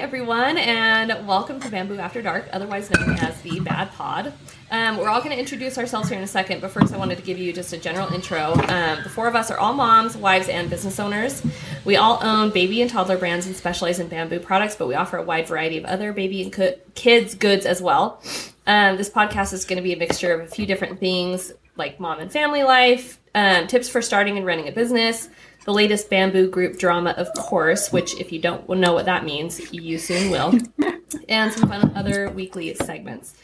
everyone, and welcome to Bamboo After Dark, otherwise known as the Bad Pod. Um, we're all going to introduce ourselves here in a second, but first I wanted to give you just a general intro. Um, the four of us are all moms, wives, and business owners. We all own baby and toddler brands and specialize in bamboo products, but we offer a wide variety of other baby and co- kids goods as well. Um, this podcast is going to be a mixture of a few different things like mom and family life, um, tips for starting and running a business, the latest bamboo group drama, of course, which if you don't know what that means, you soon will, and some fun other weekly segments.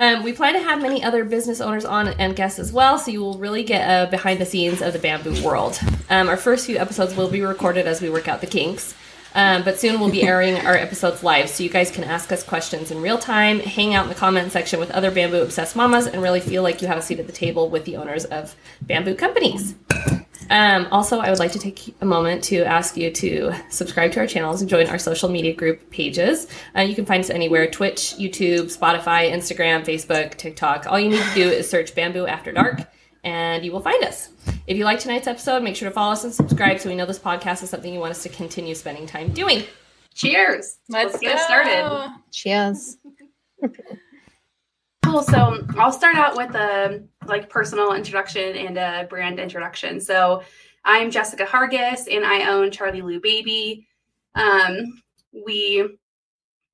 Um, we plan to have many other business owners on and guests as well, so you will really get a behind the scenes of the bamboo world. Um, our first few episodes will be recorded as we work out the kinks. Um, but soon we'll be airing our episodes live, so you guys can ask us questions in real time, hang out in the comment section with other bamboo obsessed mamas, and really feel like you have a seat at the table with the owners of bamboo companies. Um, also, I would like to take a moment to ask you to subscribe to our channels and join our social media group pages. Uh, you can find us anywhere Twitch, YouTube, Spotify, Instagram, Facebook, TikTok. All you need to do is search Bamboo After Dark and you will find us. If you like tonight's episode, make sure to follow us and subscribe so we know this podcast is something you want us to continue spending time doing. Cheers. Let's, Let's get started. Cheers. Cool. So I'll start out with a like personal introduction and a brand introduction. So I'm Jessica Hargis and I own Charlie Lou Baby. Um, we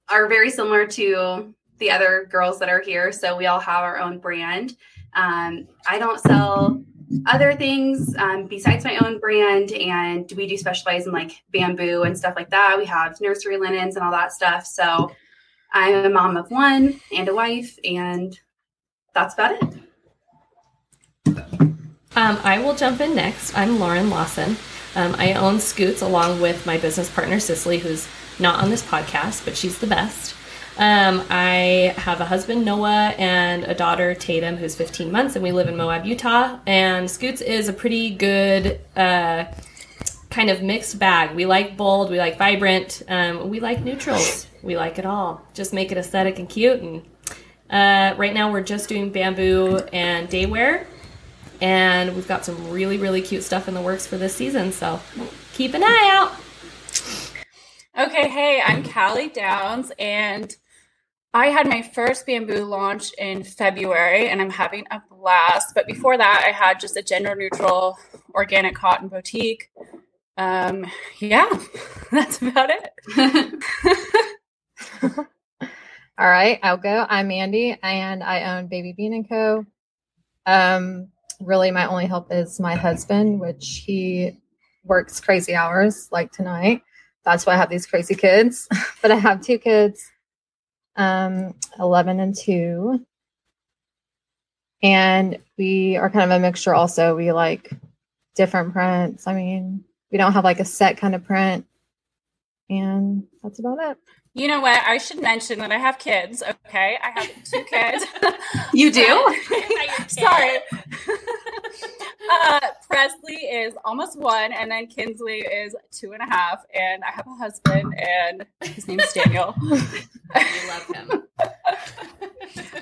are very similar to the other girls that are here. So we all have our own brand. Um, I don't sell other things um, besides my own brand, and we do specialize in like bamboo and stuff like that. We have nursery linens and all that stuff. So I'm a mom of one and a wife, and that's about it. Um, I will jump in next. I'm Lauren Lawson. Um, I own Scoots along with my business partner Cicely, who's not on this podcast, but she's the best. Um, I have a husband, Noah, and a daughter, Tatum, who's 15 months, and we live in Moab, Utah. And Scoots is a pretty good uh, kind of mixed bag. We like bold, we like vibrant, um, we like neutrals. We like it all. Just make it aesthetic and cute. And uh, right now, we're just doing bamboo and day wear, and we've got some really, really cute stuff in the works for this season. So keep an eye out. Okay, hey, I'm Callie Downs, and I had my first bamboo launch in February, and I'm having a blast. But before that, I had just a gender neutral organic cotton boutique. Um, yeah, that's about it. All right, I'll go. I'm Mandy, and I own Baby Bean and Co. Um, really, my only help is my husband, which he works crazy hours, like tonight. That's why I have these crazy kids. but I have two kids, um, 11 and 2. And we are kind of a mixture also. We like different prints. I mean, we don't have like a set kind of print. And that's about it. You know what? I should mention that I have kids. Okay, I have two kids. You do? Sorry. uh, Presley is almost one, and then Kinsley is two and a half, and I have a husband, and his name's Daniel. We love him.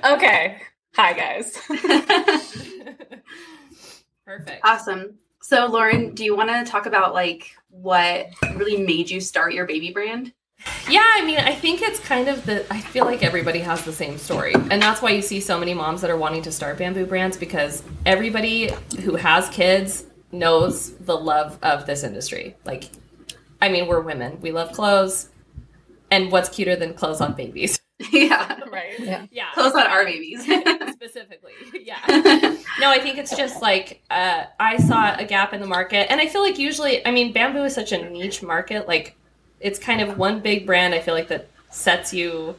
okay. Hi, guys. Perfect. awesome. So, Lauren, do you want to talk about like what really made you start your baby brand? Yeah, I mean, I think it's kind of the. I feel like everybody has the same story, and that's why you see so many moms that are wanting to start bamboo brands because everybody who has kids knows the love of this industry. Like, I mean, we're women. We love clothes, and what's cuter than clothes on babies? yeah. right? Yeah. Yeah. Close on our babies. specifically. Yeah. No, I think it's just like uh, I saw a gap in the market, and I feel like usually, I mean, bamboo is such a niche market. Like, it's kind of one big brand. I feel like that sets you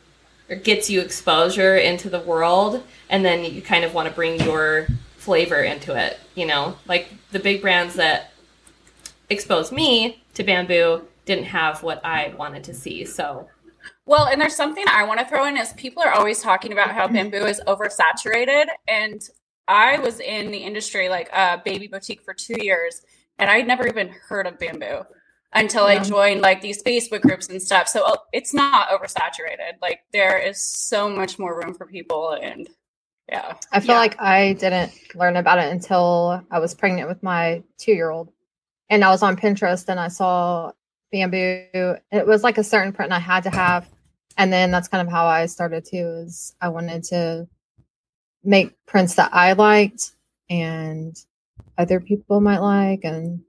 or gets you exposure into the world, and then you kind of want to bring your flavor into it. You know, like the big brands that exposed me to bamboo didn't have what I wanted to see. So Well, and there's something I want to throw in is people are always talking about how bamboo is oversaturated. And I was in the industry like a baby boutique for two years, and I'd never even heard of bamboo until I joined like these Facebook groups and stuff. So uh, it's not oversaturated. Like there is so much more room for people, and yeah, I feel Yeah. like I didn't learn about it until I was pregnant with my two year old. And I was on Pinterest and I saw bamboo. It was like a certain print I had to have. And then that's kind of how I started too, is I wanted to make prints that I liked and other people might like. And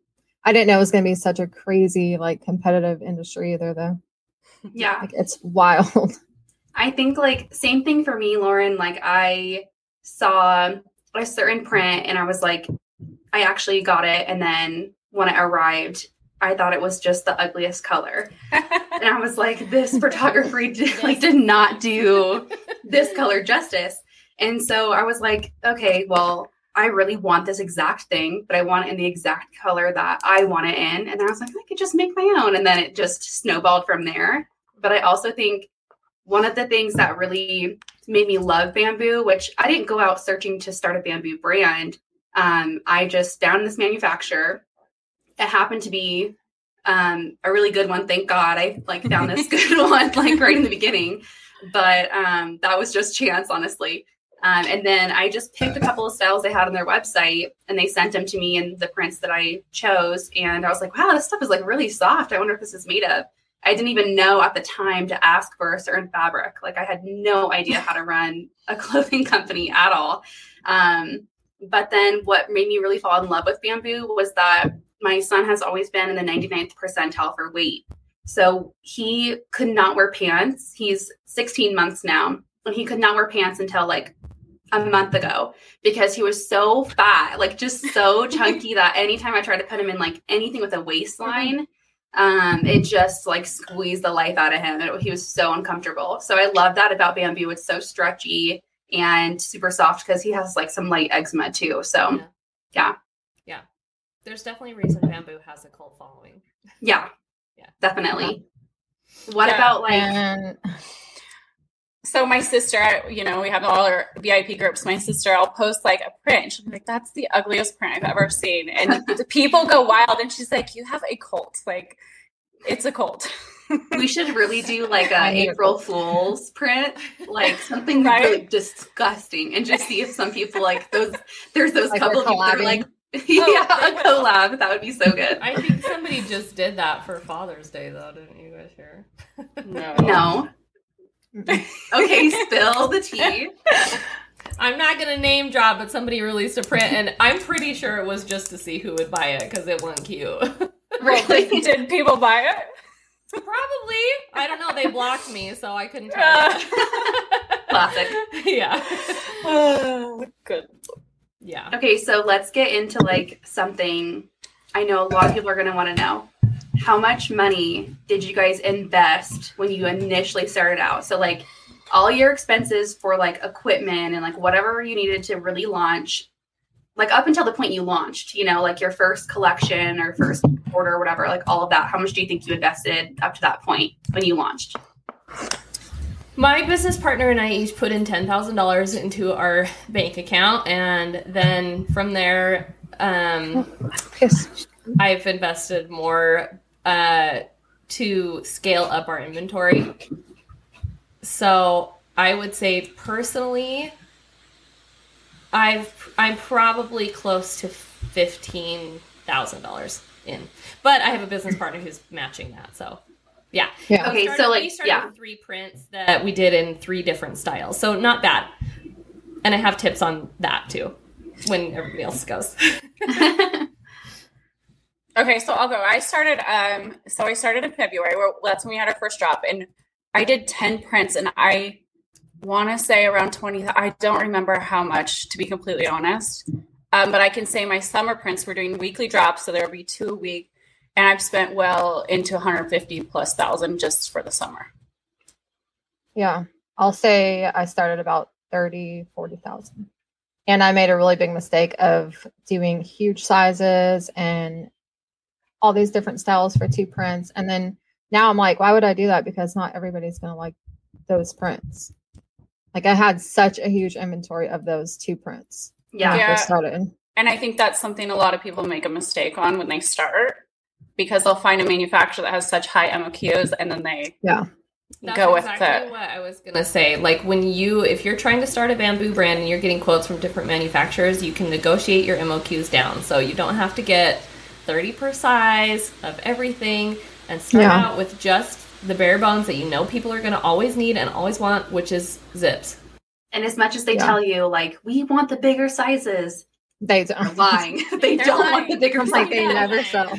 I didn't know it was going to be such a crazy, like competitive industry either though. Yeah. Like it's wild. I think like same thing for me, Lauren. Like I saw a certain print and I was like, I actually got it. And then when it arrived, I thought it was just the ugliest color. and I was like, this photography did, like did not do this color justice. And so I was like, okay, well, I really want this exact thing, but I want it in the exact color that I want it in. And I was like, I could just make my own. And then it just snowballed from there. But I also think one of the things that really made me love bamboo, which I didn't go out searching to start a bamboo brand. Um, I just found this manufacturer. It happened to be um, a really good one. Thank God I like found this good one like right in the beginning. But um, that was just chance, honestly. Um, and then I just picked a couple of styles they had on their website and they sent them to me in the prints that I chose. And I was like, wow, this stuff is like really soft. I wonder if this is made of. I didn't even know at the time to ask for a certain fabric. Like I had no idea how to run a clothing company at all. Um, but then what made me really fall in love with bamboo was that my son has always been in the 99th percentile for weight. So he could not wear pants. He's 16 months now, and he could not wear pants until like a month ago because he was so fat, like just so chunky that anytime I tried to put him in like anything with a waistline, um, it just like squeezed the life out of him. It, he was so uncomfortable. So I love that about bamboo. It's so stretchy and super soft because he has like some light eczema too. So Yeah. yeah, Yeah. There's definitely a reason bamboo has a cult following. yeah, Yeah. definitely. What Yeah, about like and so my sister, you know, we have all our VIP groups. My sister, I'll post like a print. She'll be like, "That's the ugliest print I've ever seen," and the people go wild. And she's like, "You have a cult. Like, it's a cult." we should really do like a I a April. Fool's print, like something Right? really disgusting, and just see if some people like those. There's those Like couple people that are like, collabing. yeah, Oh, a they will. collab. That would be so good. I think somebody just did that for Father's Day, though, didn't you guys hear? No. No. Okay, spill the tea. I'm not gonna name drop, but somebody released a print, and I'm pretty sure it was just to see who would buy it because it wasn't cute. Really? Did people buy it? Probably. I don't know. They blocked me, so I couldn't try. Classic. yeah. Good. Yeah. Okay, so let's get into like something I know a lot of people are going to want to know. How much money did you guys invest when you initially started out? So like all your expenses for like equipment and like whatever you needed to really launch like up until the point you launched, you know, like your first collection or first order or whatever, like all of that. How much do you think you invested up to that point when you launched? My business partner and I each put in ten thousand dollars into our bank account, and then from there, um, Yes. I've invested more uh, to scale up our inventory. So I would say personally, I've I'm probably close to fifteen thousand dollars in, but I have a business partner who's matching that. So yeah, Yeah. Okay, We so like we started yeah. with three prints that we did in three different styles, so not bad. And I have tips on that too when everybody else goes. Okay, so I'll go. I started um so I started in February. Where that's when we had our first drop and I did 10 prints and I want to say around 20 I don't remember how much to be completely honest. Um, but I can say my summer prints were doing weekly drops so there'll be two a week and I've spent well into 150 plus thousand just for the summer. Yeah. I'll say I started about 30, 40,000. And I made a really big mistake of doing huge sizes and all these different styles for two prints. And then now I'm like, why would I do that? Because not everybody's going to like those prints. Like I had such a huge inventory of those two prints when yeah. I Yeah. first started. And I think that's something a lot of people make a mistake on when they start because they'll find a manufacturer that has such high MOQs and then they Yeah. That's go with exactly it. what I was gonna say. Like when you, if you're trying to start a bamboo brand and you're getting quotes from different manufacturers, you can negotiate your MOQs down, so you don't have to get 30 per size of everything. and start Yeah. out with just the bare bones that you know people are going to always need and always want, which is zips. And as much as they Yeah. tell you, like, we want the bigger sizes, They they're don't. lying. they They're don't want lying. the bigger I'm like, they never sell.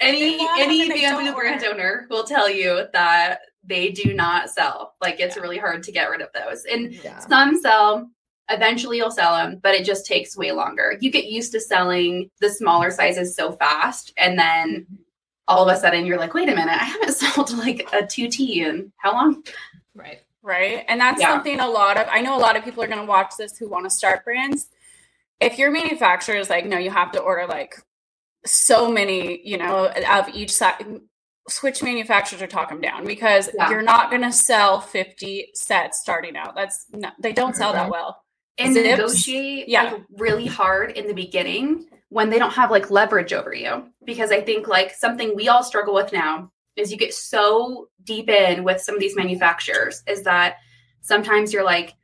Any any bamboo brand owner will tell you that they do not sell. Like it's really hard to get rid of those. And Yeah. some sell. Eventually, you'll sell them, but it just takes way longer. You get used to selling the smaller sizes so fast, and then all of a sudden you're like, "Wait a minute, I haven't sold like a two T in how long?" Right. right? And that's Yeah. something a lot of I know a lot of people are going to watch this who want to start brands. If your manufacturer is like, no, you have to order like so many, you know, of each side. Switch manufacturers or talk them down because Yeah. you're not going to sell 50 sets starting out. That's not, they don't sell that Mhm. well. And Zips. negotiate Yeah. like really hard in the beginning when they don't have like leverage over you because i think like something we all struggle with now is you get so deep in with some of these manufacturers is that sometimes you're like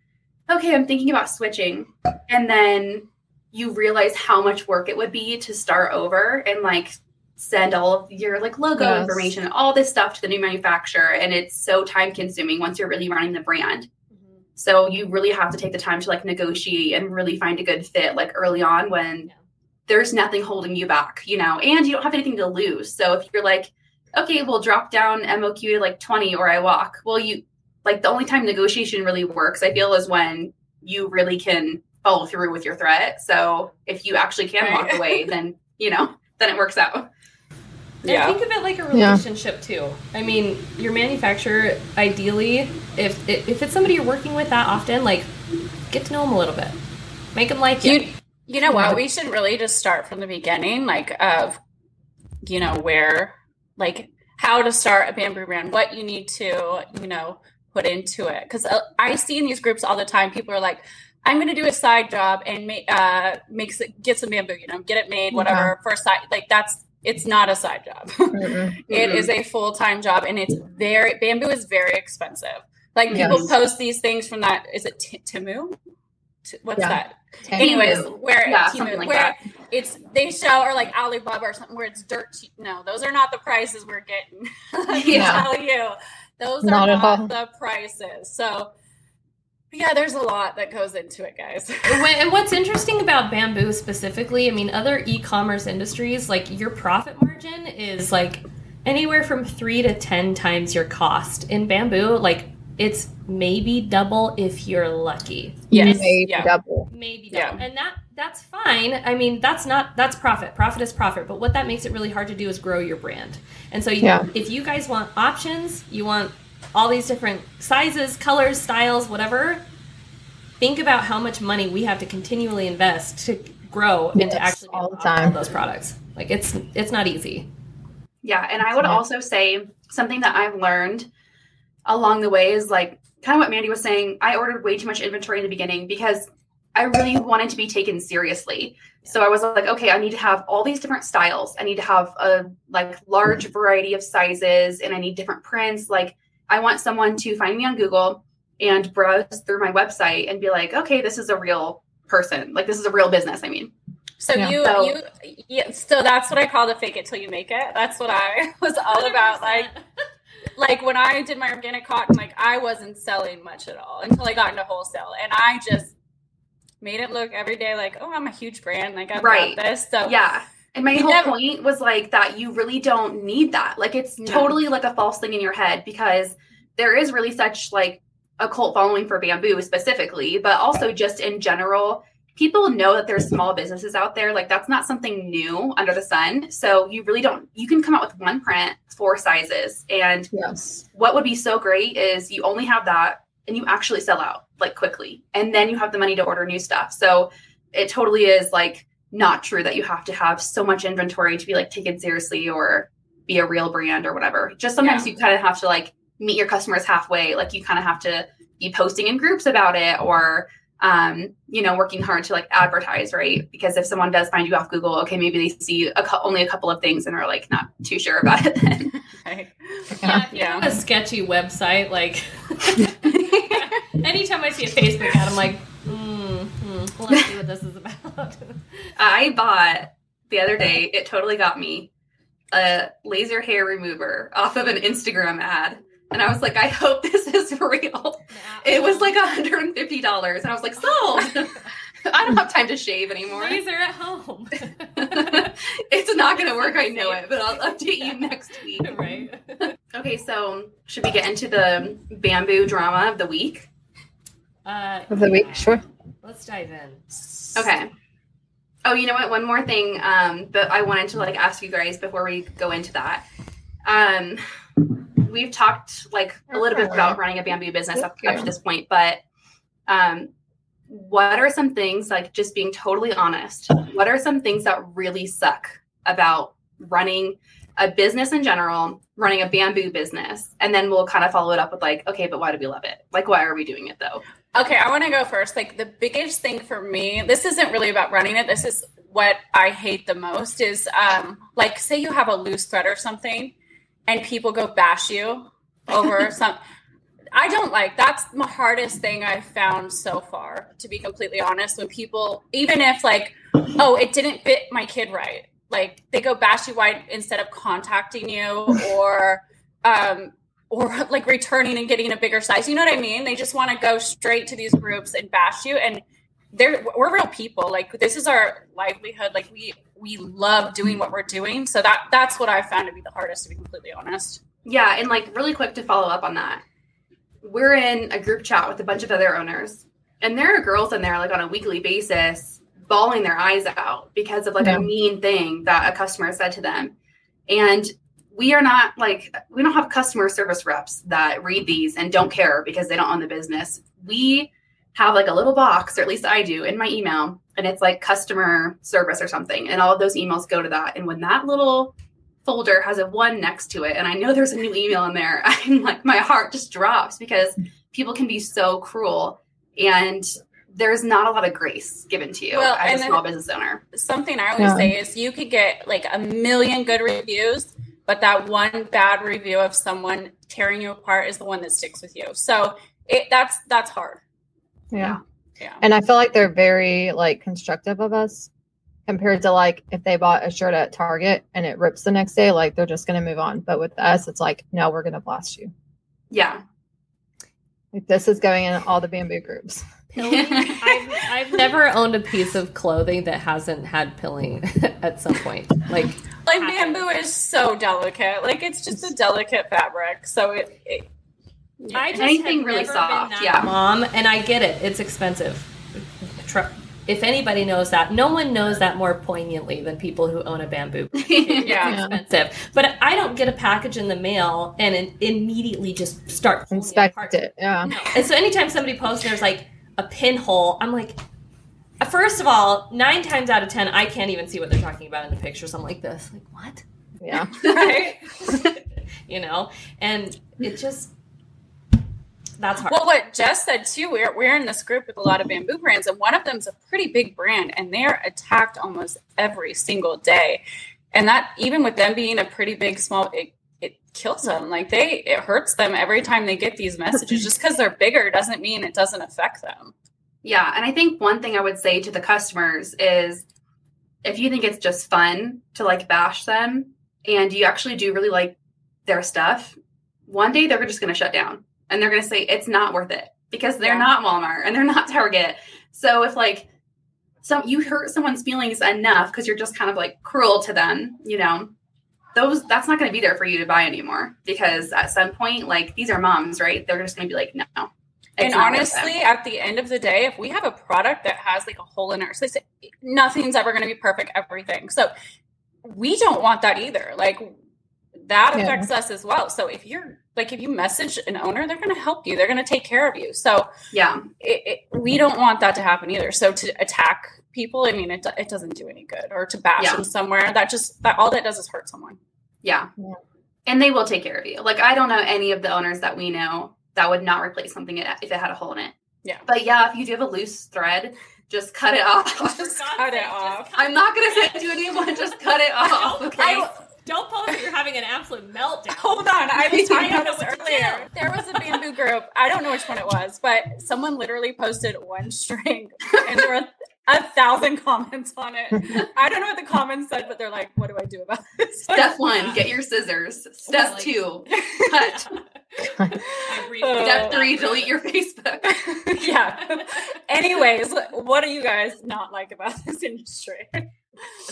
okay i'm thinking about switching and then you realize how much work it would be to start over and like send all of your like logo Yes. information all this stuff to the new manufacturer and it's so time consuming once you're really running the brand so you really have to take the time to like negotiate and really find a good fit like early on when Yeah. there's nothing holding you back, you know, and you don't have anything to lose. So if you're like, okay, we'll drop down MOQ to like 20 or I walk. Well, you like the only time negotiation really works, I feel, is when you really can follow through with your threat. So if you actually can walk away, then you know, then it works out. And Yeah. think of it like a Yeah. relationship too. I mean, your manufacturer, ideally, if if it's somebody you're working with that often, like get to know them a little bit, make them like you. You, you know what? We should really just start from the beginning, like of, you know, where, like, how to start a bamboo brand, what you need to, you know, put into it. Because I see in these groups all the time, people are like, "I'm going to do a side job and make, uh, makes it get some bamboo, you know, get it made, whatever, for a side." Like that's it's not a side job. Mm-mm. It is a full time job, and it's very bamboo is very expensive. Like people Yes. post these things from that. Is it T- Timu? T- what's Yeah. that? Tank. Anyways, where Yeah, Temu, like where that. it's they show or like Alibaba or something where it's dirt cheap. No, those are not the prices we're getting. I can Yeah. tell you, those Not are at all. not the prices. So yeah, there's a lot that goes into it, guys. And what's interesting about bamboo specifically, I mean, other e-commerce industries, like your profit margin is like anywhere from three to ten times your cost. In bamboo, like it's maybe double if you're lucky. yes, Maybe yeah. double. maybe Yeah. double. and that that's fine i mean that's not that's profit profit is profit but what that makes it really hard to do is grow your brand and so you, Yeah. if you guys want options you want all these different sizes colors styles whatever think about how much money we have to continually invest to grow and to actually be all the time. those products like it's it's not easy Yeah, and I would Yeah. also say something that I've learned along the way is like kind of what Mandy was saying. I ordered way too much inventory in the beginning because I really wanted to be taken seriously. So I was like, okay, I need to have all these different styles. I need to have a like large mm-hmm. variety of sizes and I need different prints. Like I want someone to find me on Google and browse through my website and be like, okay, this is a real person. Like this is a real business, I mean. So Yeah. you So- you yeah, so that's what I call the fake it till you make it. That's what I was all about. Like 100%. like when I did my organic cotton, like I wasn't selling much at all until I got into wholesale, and I just made it look every day like, oh, I'm a huge brand, like I've Right. got this. So Yeah. And my You whole never- point was like that you really don't need that. Like it's No. totally like a false thing in your head because there is really such like a cult following for bamboo specifically, but also just in general. People know that there's small businesses out there. Like that's not something new under the sun. So you really don't you can come out with one print, four sizes. And Yes. what would be so great is you only have that and you actually sell out like quickly. And then you have the money to order new stuff. So it totally is like not true that you have to have so much inventory to be like taken seriously or be a real brand or whatever. Just sometimes you kind of have to like meet your customers halfway. Like you kind of have to be posting in groups about it or um, you know, working hard to like advertise, right? Because if someone does find you off Google, okay, maybe they see a cou- only a couple of things and are like not too sure about it then. Right. yeah, if Yeah. a sketchy website like anytime i see a facebook ad i'm like mm, mm, well, let's see what this is about I bought the other day, it totally got me a laser hair remover off of an Instagram ad. And I was like, I hope this is real. It was like $150. And I was like, sold. I don't have time to shave anymore. Laser at home. it's not going to work. I know it, but I'll update you next week. right. Okay, so should we get into the bamboo drama of the week? Uh, Of the week, sure. Let's dive in. Okay. Oh, you know what? One more thing um, that I wanted to like ask you guys before we go into that. Um, we've talked like a little bit about running a bamboo business up, up to this point, but um, what are some things like just being totally honest? What are some things that really suck about running a business in general, running a bamboo business, and then we'll kind of follow it up with like, okay, but why do we love it? Like, why are we doing it though? Okay, I want to go first. Like the biggest thing for me, this isn't really about running it. This is what I hate the most is um like say you have a loose thread or something and people go bash you over some I don't like that's the hardest thing I've found so far, to be completely honest. When people even if like, oh, it didn't fit my kid right, like they go bash you wide instead of contacting you or um or like returning and getting a bigger size. You know what I mean? They just want to go straight to these groups and bash you. And they're we're real people. Like this is our livelihood. Like we we love doing what we're doing. So that that's what I found to be the hardest, to be completely honest. Yeah, and like really quick to follow up on that. We're in a group chat with a bunch of other owners, and there are girls in there like on a weekly basis bawling their eyes out because of like Yeah. a mean thing that a customer said to them. And we are not like we don't have customer service reps that read these and don't care because they don't own the business. We have like a little box, or at least I do, in my email, and it's like customer service or something. And all of those emails go to that. And when that little folder has a one next to it, and I know there's a new email in there, I'm like, my heart just drops because people can be so cruel. And there's not a lot of grace given to you Well, as a small business owner. Something I always Yeah. say is you could get like a million good reviews, but that one bad review of someone tearing you apart is the one that sticks with you. So it that's that's hard. Yeah. Yeah. And I feel like they're very like constructive of us compared to like if they bought a shirt at Target and it rips the next day, like they're just gonna move on. But with us, it's like, no, we're gonna blast you. Yeah. Like this is going in all the bamboo groups. Pilling. I've, I've never owned a piece of clothing that hasn't had pilling at some point. Like, Like bamboo is so delicate. Like it's just a delicate fabric. So it, it I just Anything really soft, yeah. mom, and I get it. It's expensive. If anybody knows that, no one knows that more poignantly than people who own a bamboo. yeah. expensive. But I don't get a package in the mail and immediately just start pulling Inspect apart. it. Yeah. No. And so anytime somebody posts there's like a pinhole, I'm like, first of all, nine times out of ten, I can't even see what they're talking about in the pictures. I'm like this, like what? Yeah. Right? you know, and it just that's hard. Well, what Jess said too, we're we're in this group with a lot of bamboo brands, and one of them's a pretty big brand, and they're attacked almost every single day. And that even with them being a pretty big small, it kills them. Like they, it hurts them every time they get these messages. Just because they're bigger doesn't mean it doesn't affect them. Yeah, and I think one thing I would say to the customers is if you think it's just fun to like bash them and you actually do really like their stuff, one day they're just going to shut down and they're going to say it's not worth it because they're Yeah. not Walmart and they're not Target. So if like some you hurt someone's feelings enough because you're just kind of like cruel to them, you know, those that's not going to be there for you to buy anymore because at some point like these are moms, right? They're just going to be like no. and not worth it. honestly, at the end of the day, if we have a product that has like a hole in it, so say nothing's ever going to be perfect, everything. So we don't want that either. Like that Yeah. affects us as well. So if you're like, if you message an owner, they're going to help you. They're going to take care of you. So yeah. it, it, we don't want that to happen either. So to attack people, I mean, it, it doesn't do any good. Or to bash Yeah. them somewhere, that just that all that does is hurt someone. Yeah. Yeah. And they will take care of you. Like I don't know any of the owners that we know that would not replace something if it had a hole in it. Yeah. But yeah, if you do have a loose thread, just cut it off. Just cut it sake, just off. I'm not gonna send you anyone, just cut it off. Okay. I- Don't post that you're having an absolute meltdown. Hold on, I was talking I about know this what earlier. There was a bamboo group. I don't know which one it was, but someone literally posted one string, and there were a thousand comments on it. I don't know what the comments said, but they're like, "What do I do about this?" Step one, get your scissors. Step like- two, cut. I Uh, Step three, delete your Facebook. yeah. Anyways, what do you guys not like about this industry?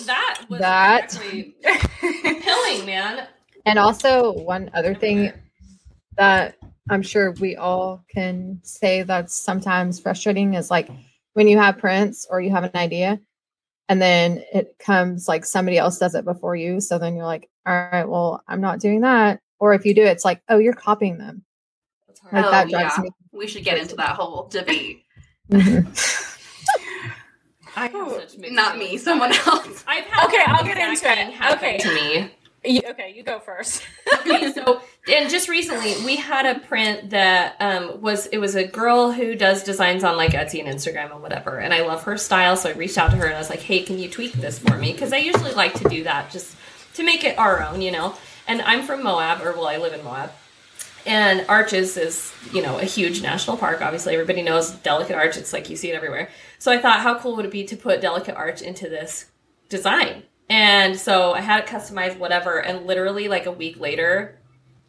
that was That- actually killing, man. And also, one other thing that I'm sure we all can say that's sometimes frustrating is like when you have prints or you have an idea and then it comes like somebody else does it before you. So then you're like, all right, well, I'm not doing that. Or if you do, it's like, oh, you're copying them. Like. Oh, that drives yeah. me. We should get into that whole debate. Mhm. I have such mixed Not me, someone else. I've had Okay, I'll get into it. Okay. to me. Okay, you go first. okay, so and just recently we had a print that um, was it was a girl who does designs on like Etsy and Instagram and whatever, and I love her style, so I reached out to her and I was like, "Hey, can you tweak this for me?" Because I usually like to do that just to make it our own, you know. And I'm from Moab, or well, I live in Moab, and Arches is you know a huge national park. Obviously, everybody knows Delicate Arch. It's like you see it everywhere. So I thought, how cool would it be to put Delicate Arch into this design? And so I had it customized, whatever. And literally, like a week later,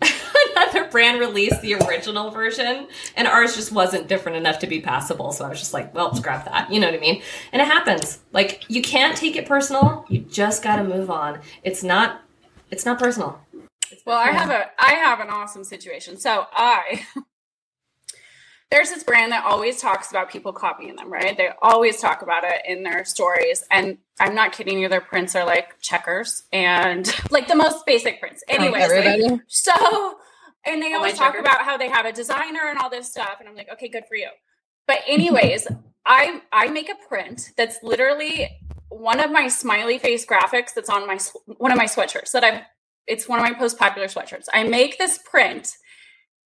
another brand released the original version, and ours just wasn't different enough to be passable. So I was just like, well, scrap that. You know what I mean? And it happens. Like you can't take it personal. You just got to move on. It's not. It's not personal. It's Well, I have a I have an awesome situation. So I there's this brand that always talks about people copying them, right? They always talk about it in their stories. And I'm not kidding you, their prints are like checkers and like the most basic prints. Like Anyways, everybody. so and they Oh, always my talk checkers. about how they have a designer and all this stuff. And I'm like, okay, good for you. But anyways, I I make a print that's literally one of my smiley face graphics that's on my one of my sweatshirts that I've it's one of my most popular sweatshirts. I make this print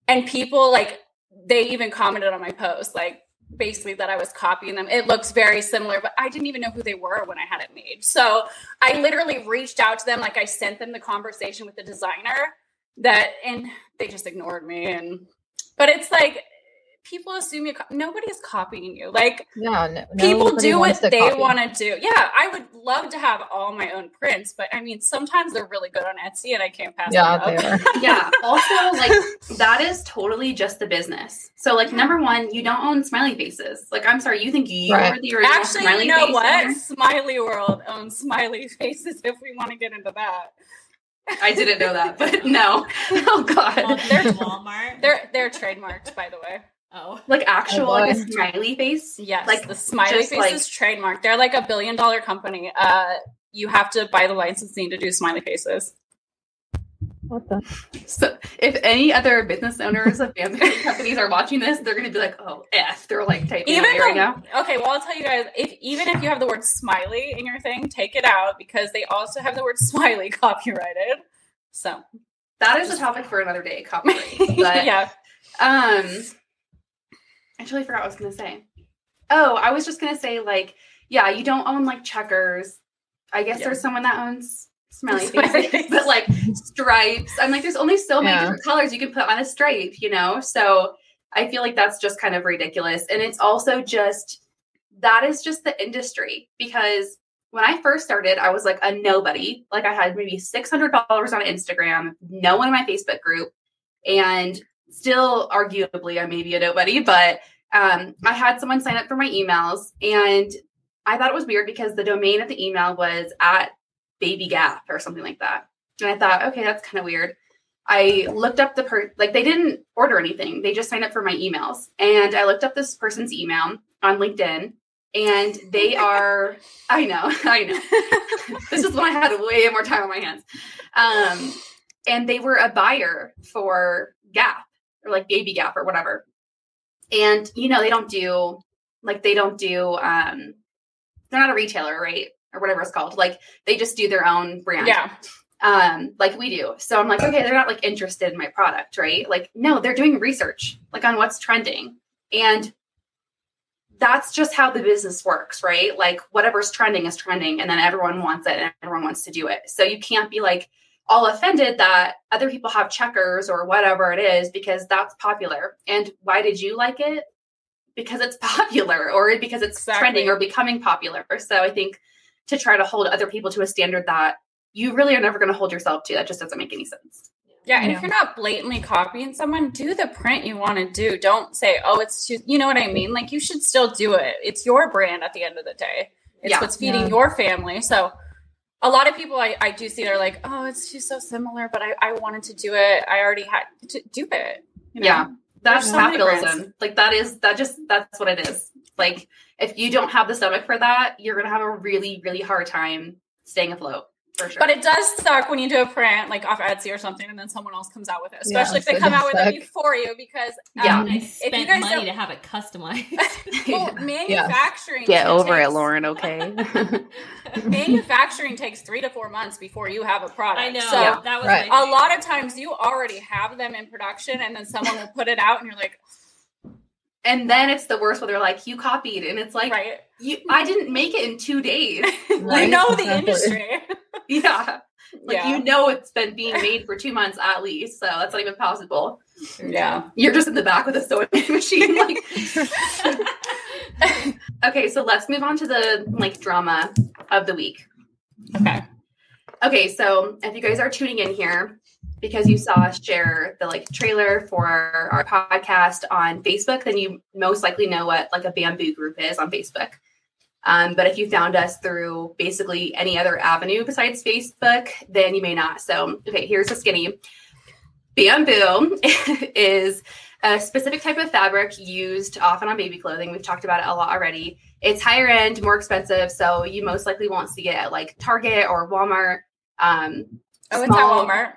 and people like they even commented on my post like basically that I was copying them. It looks very similar, but I didn't even know who they were when I had it made. So I literally reached out to them like I sent them the conversation with the designer that and they just ignored me and but it's like people assume you co- nobody's copying you. Like Yeah, no, people do what they want to do. Yeah, I would love to have all my own prints, but I mean, sometimes they're really good on Etsy, and I can't pass Yeah, them they up. are. Yeah. Also, like that is totally just the business. So, like, number one, you don't own smiley faces. Like, I'm sorry, you think you Right. are the original Actually, smiley you know what? owner? Smiley World owns smiley faces. If we want to get into that, I didn't know that, but no. Oh God. Well, They're- Walmart. they're they're trademarked, by the way. Oh, Like actual like a smiley face. Yes, Like, like the smiley just face like- is trademarked. They're like a billion dollar company. Uh, you have to buy the licensing to do smiley faces. What the? So, if any other business owners of bamboo companies are watching this, they're going to be like, "Oh, f." They're like typing Even away though, right now. okay, well, I'll tell you guys, if even if you have the word smiley in your thing, take it out because they also have the word smiley copyrighted. So, That is a topic for another day. Copyright. But yeah, Um, I totally forgot what I was gonna say. Oh, I was just gonna say like, yeah, you don't own like checkers. I guess Yeah. there's someone that owns smelly Smiley faces, but like stripes. I'm like, there's only so many Yeah. different colors you can put on a stripe, you know. So I feel like that's just kind of ridiculous, and it's also just that is just the industry because when I first started, I was like a nobody. Like I had maybe six hundred followers on Instagram, no one in my Facebook group, and still arguably I may be a nobody, but um, I had someone sign up for my emails and I thought it was weird because the domain of the email was at baby gap or something like that. And I thought, okay, that's kind of weird. I looked up the per like they didn't order anything. They just signed up for my emails. And I looked up this person's email on LinkedIn and they are I know, I know. this is when I had way more time on my hands. Um and they were a buyer for Gap or like Baby Gap or whatever. And you know, they don't do like they don't do um they're not a retailer, right? Or whatever it's called. Like they just do their own brand. yeah, Um, like we do. So I'm like, okay, they're not like interested in my product, right? Like, no, they're doing research, like on what's trending. And that's just how the business works, right? Like whatever's trending is trending, and then everyone wants it and everyone wants to do it. So you can't be like all offended that other people have checkers or whatever it is because that's popular. And why did you like it? because it's popular or because it's Exactly. trending or becoming popular. So I think to try to hold other people to a standard that you really are never going to hold yourself to, that just doesn't make any sense. Yeah, and Yeah. if you're not blatantly copying someone, do the print you want to do. Don't say, "Oh, it's too." You know what I mean? Like you should still do it. It's your brand at the end of the day. It's Yeah. what's feeding Yeah. your family. So, a lot of people I, I do see they're like, "Oh, it's just so similar," but I, I wanted to do it. I already had to do it. You know? Yeah. That's so capitalism. Like that is that just that's what it is. Like if you don't have the stomach for that, you're gonna have a really, really hard time staying afloat sure. But it does suck when you do a print like off Etsy or something, and then someone else comes out with it, especially if they come out does with it before you. Because Yeah. um, I you spent guys money don't- to have it customized. well, manufacturing Get over it, Lauren, okay? manufacturing takes three to four months before you have a product. I know So Yeah. that was Right. a lot of times you already have them in production, and then someone will put it out, and you're like, and then it's the worst where they're like, you copied, and it's like right? you I didn't make it in two days. we Right, know the industry. yeah. Like Yeah. you know it's been being made for two months at least, so that's not even possible. Yeah. You're just in the back with a sewing machine, like okay, so let's move on to the like drama of the week. Okay. Okay, so if you guys are tuning in here because you saw us share the like trailer for our podcast on Facebook, then you most likely know what like a bamboo group is on Facebook. Um, but if you found us through basically any other avenue besides Facebook, then you may not. So, okay, here's a skinny. Bamboo is a specific type of fabric used often on baby clothing. We've talked about it a lot already. It's higher end, more expensive, so you most likely won't see it at like Target or Walmart. Um, Oh, it's at Walmart.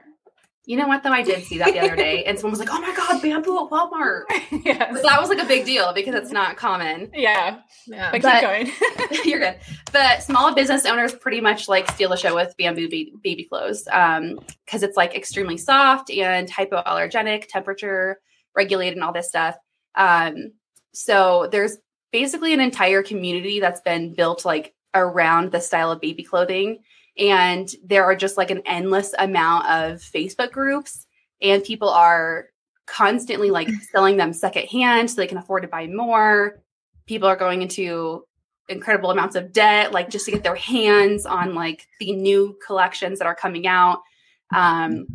You know what though? I did see that the other day, and someone was like, "Oh my god, bamboo at Walmart!" yes. But that was like a big deal because it's not common. Yeah. Yeah. But, But- keep going. You're good. But small business owners pretty much like steal the show with bamboo ba- baby clothes because it's like extremely soft and hypoallergenic, temperature regulated, and all this stuff. Um, so there's basically an entire community that's been built like around the style of baby clothing. And there are just like an endless amount of Facebook groups, and people are constantly like selling them secondhand so they can afford to buy more. People are going into incredible amounts of debt, like just to get their hands on like the new collections that are coming out. Um,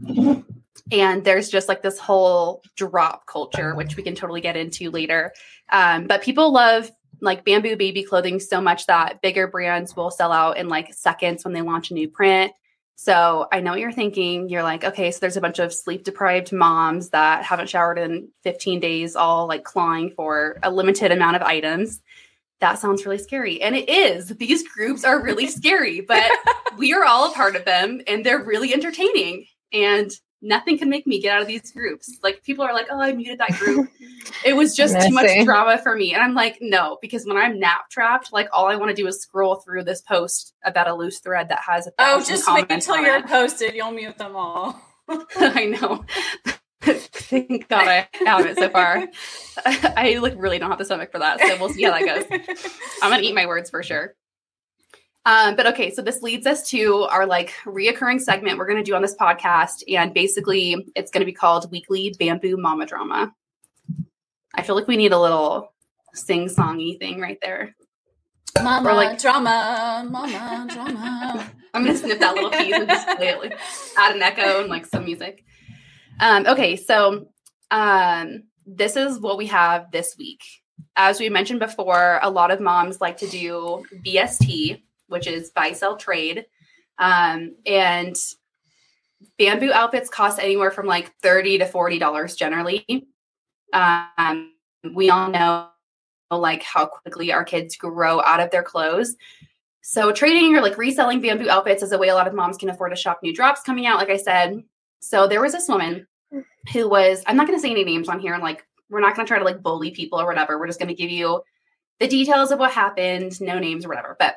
and there's just like this whole drop culture, which we can totally get into later. Um, but people love like bamboo baby clothing so much that bigger brands will sell out in like seconds when they launch a new print. So I know what you're thinking. You're like, okay, so there's a bunch of sleep deprived moms that haven't showered in 15 days, all like clawing for a limited amount of items. That sounds really scary. And it is. These groups are really scary, but we are all a part of them and they're really entertaining. And nothing can make me get out of these groups. Like people are like, oh, I muted that group. It was just too much drama for me. And I'm like, no, because when I'm nap trapped, like all I want to do is scroll through this post about a loose thread that has a Oh, thousand just wait until you're it. posted. You'll mute them all. I know. Thank God I haven't so far. I like really don't have the stomach for that. So we'll see how that goes. I'm gonna eat my words for sure. Um, but okay, so this leads us to our like reoccurring segment we're gonna do on this podcast, and basically it's gonna be called Weekly Bamboo Mama Drama. I feel like we need a little sing-songy thing right there. Mama Or like- drama, mama drama. I'm gonna snip that little piece and just play it, like, add an echo and like some music. Um, okay, so um, this is what we have this week. As we mentioned before, a lot of moms like to do BST, which is buy sell trade, um, and bamboo outfits cost anywhere from like thirty to forty dollars generally. Um, we all know like how quickly our kids grow out of their clothes. So trading or like reselling bamboo outfits is a way a lot of moms can afford to shop new drops coming out, like I said. So there was this woman who was, I'm not going to say any names on here and like, we're not going to try to like bully people or whatever. We're just going to give you the details of what happened, no names or whatever. But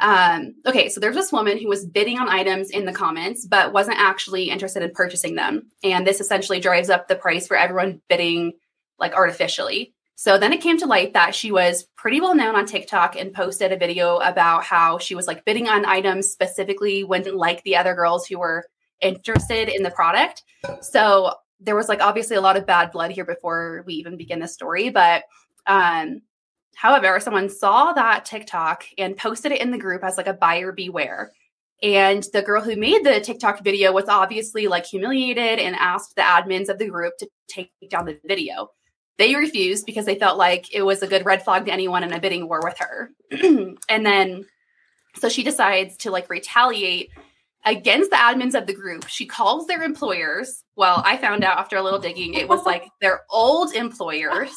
um, okay, so there's this woman who was bidding on items in the comments, but wasn't actually interested in purchasing them. And this essentially drives up the price for everyone bidding like artificially. So then it came to light that she was pretty well known on TikTok and posted a video about how she was like bidding on items specifically when like the other girls who were interested in the product. So there was like obviously a lot of bad blood here before we even begin the story, but Um, however, someone saw that TikTok and posted it in the group as like a buyer beware. And the girl who made the TikTok video was obviously like humiliated and asked the admins of the group to take down the video. They refused because they felt like it was a good red flag to anyone in a bidding war with her. and then so she decides to like retaliate against the admins of the group. She calls their employers. Well, I found out after a little digging, it was like their old employers.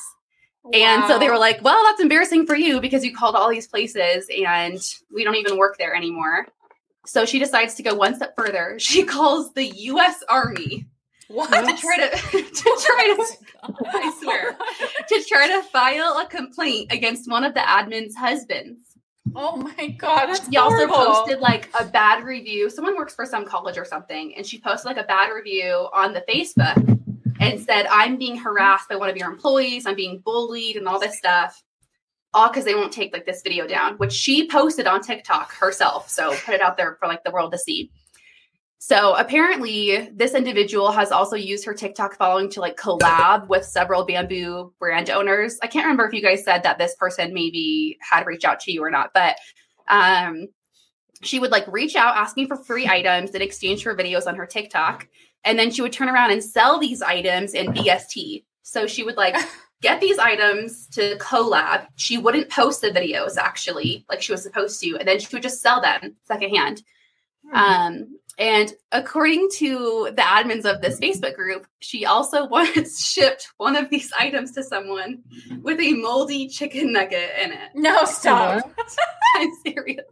And so they were like, well, that's embarrassing for you because you called all these places and we don't even work there anymore. So she decides to go one step further. She calls the US Army what? to try to, to try to oh I swear, to try to file a complaint against one of the admin's husbands. Oh my god, She also horrible. posted like a bad review. Someone works for some college or something, and she posted like a bad review on the Facebook and said, I'm being harassed by one of your employees, I'm being bullied, and all this stuff. All because they won't take like this video down, which she posted on TikTok herself. So put it out there for like the world to see. So apparently, this individual has also used her TikTok following to like collab with several bamboo brand owners. I can't remember if you guys said that this person maybe had reached out to you or not, but um, she would like reach out asking for free items in exchange for videos on her TikTok. And then she would turn around and sell these items in BST. So she would like get these items to collab. She wouldn't post the videos actually, like she was supposed to, and then she would just sell them secondhand. Um, and according to the admins of this Facebook group, she also once shipped one of these items to someone with a moldy chicken nugget in it. no, stop. I'm serious.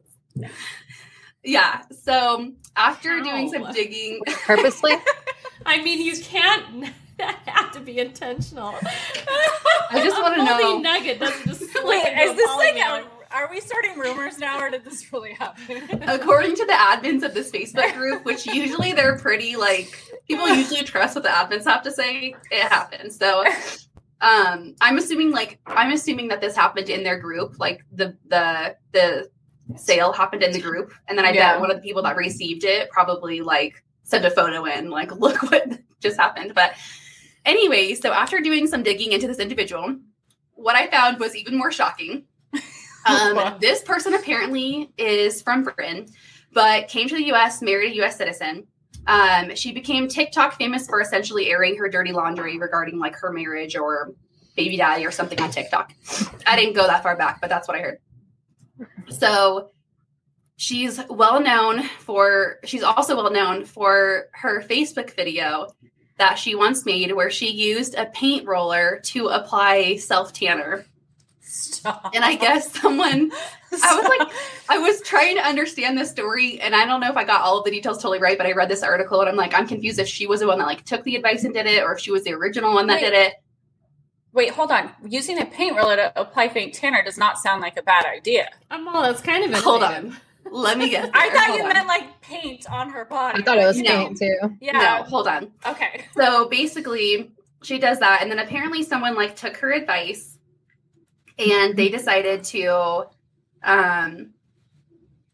Yeah. So after doing some digging, Purposely? I mean, you can't have to be intentional. I just wanna A moldy know- nugget doesn't just slip Wait, is this thing polymer. out? Are we starting rumors now, or did this really happen? according to the admins of this Facebook group, which usually they're pretty like people usually trust what the admins have to say, it happened. So um I'm assuming like I'm assuming that this happened in their group, like the the the sale happened in the group. And then I Yeah. bet one of the people that received it probably like sent a photo in, like, look what just happened. But anyway, so after doing some digging into this individual, what I found was even more shocking. Um, this person apparently is from Britain, but came to the US, married a US citizen. Um, she became TikTok famous for essentially airing her dirty laundry regarding like her marriage or baby daddy or something on TikTok. I didn't go that far back, but that's what I heard. So she's well known for, she's also well known for her Facebook video that she once made where she used a paint roller to apply self tanner. Stop. And I guess someone I was like, I was trying to understand this story, and I don't know if I got all of the details totally right, but I read this article and I'm like, I'm confused if she was the one that like took the advice and did it, or if she was the original one that Wait. did it. Wait, hold on. Using a paint roller to apply fake tanner does not sound like a bad idea. I'm all, it's kind of Hold on, let me guess. I thought Hold you on. meant like paint on her body. I thought it was No. paint too. Yeah. No, hold on. Okay. So basically, she does that, and then apparently someone like took her advice, and they decided to, um,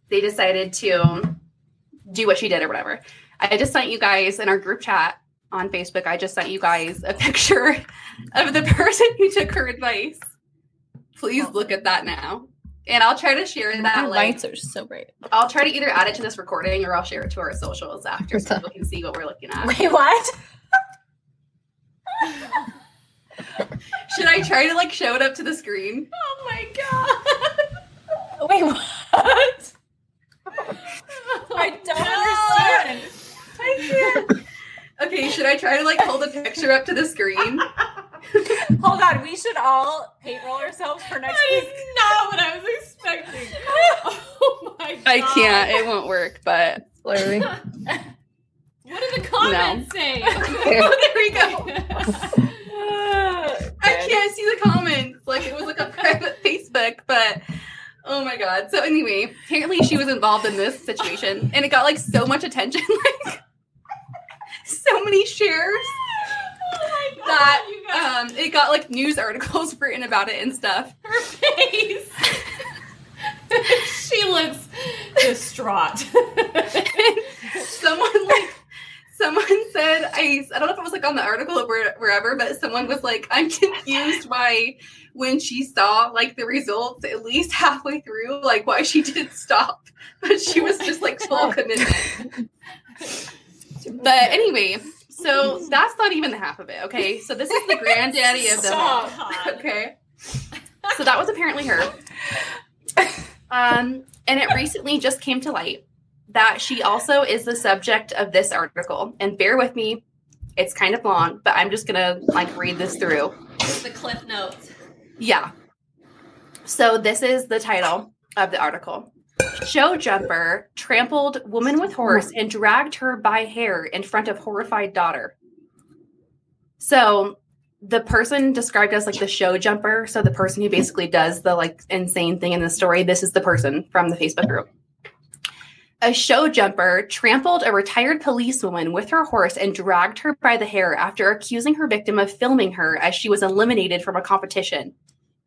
they decided to do what she did or whatever. I just sent you guys in our group chat on Facebook. I just sent you guys a picture of the person who took her advice. Please look at that now. And I'll try to share that. The Like, lights are so bright. I'll try to either add it to this recording or I'll share it to our socials after so people can see what we're looking at. Wait, what? Should I try to like show it up to the screen? Oh my god. Wait, what? I don't understand. I can't. Okay, should I try to like hold the picture up to the screen? Hold on. We should all paint roll ourselves for next That week. is not what I was expecting. Oh my god. I can't. It won't work, but Blurry. What do the comments say? oh, there we go. I can't see the comments. Like it was like a private Facebook, but oh my god. So anyway, apparently she was involved in this situation and it got like so much attention, like so many shares Oh my god. that um it got like news articles written about it and stuff. her face. she looks distraught. someone like someone said I. I don't know if it was like on the article or wherever, but someone was like, I'm confused why when she saw like the results at least halfway through, like why she didn't stop. But she was just like full commitment. But anyway, so that's not even the half of it. Okay. So this is the granddaddy of them all. Okay. So that was apparently her. Um, and it recently just came to light that she also is the subject of this article. And bear with me, it's kind of long, but I'm just gonna like read this through. The cliff notes. Yeah. So this is the title of the article. Show jumper trampled woman with horse and dragged her by hair in front of horrified daughter. So the person described as like the show jumper, so the person who basically does the like insane thing in the story, this is the person from the Facebook group. A show jumper trampled a retired policewoman with her horse and dragged her by the hair after accusing her victim of filming her as she was eliminated from a competition.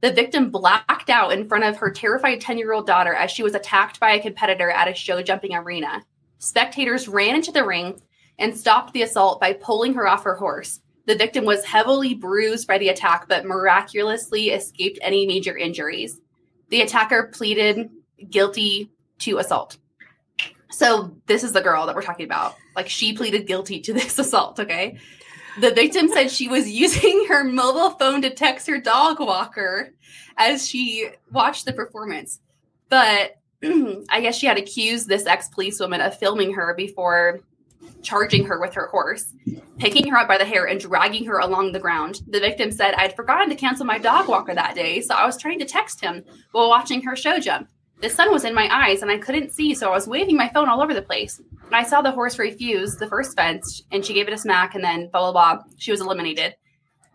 The victim blacked out in front of her terrified 10 year old daughter as she was attacked by a competitor at a show jumping arena. Spectators ran into the ring and stopped the assault by pulling her off her horse. The victim was heavily bruised by the attack, but miraculously escaped any major injuries. The attacker pleaded guilty to assault. So, this is the girl that we're talking about. Like, she pleaded guilty to this assault, okay? The victim said she was using her mobile phone to text her dog walker as she watched the performance. But I guess she had accused this ex policewoman of filming her before charging her with her horse, picking her up by the hair and dragging her along the ground. The victim said, I'd forgotten to cancel my dog walker that day, so I was trying to text him while watching her show jump. The sun was in my eyes and I couldn't see, so I was waving my phone all over the place. And I saw the horse refuse the first fence and she gave it a smack and then blah, blah, blah. She was eliminated.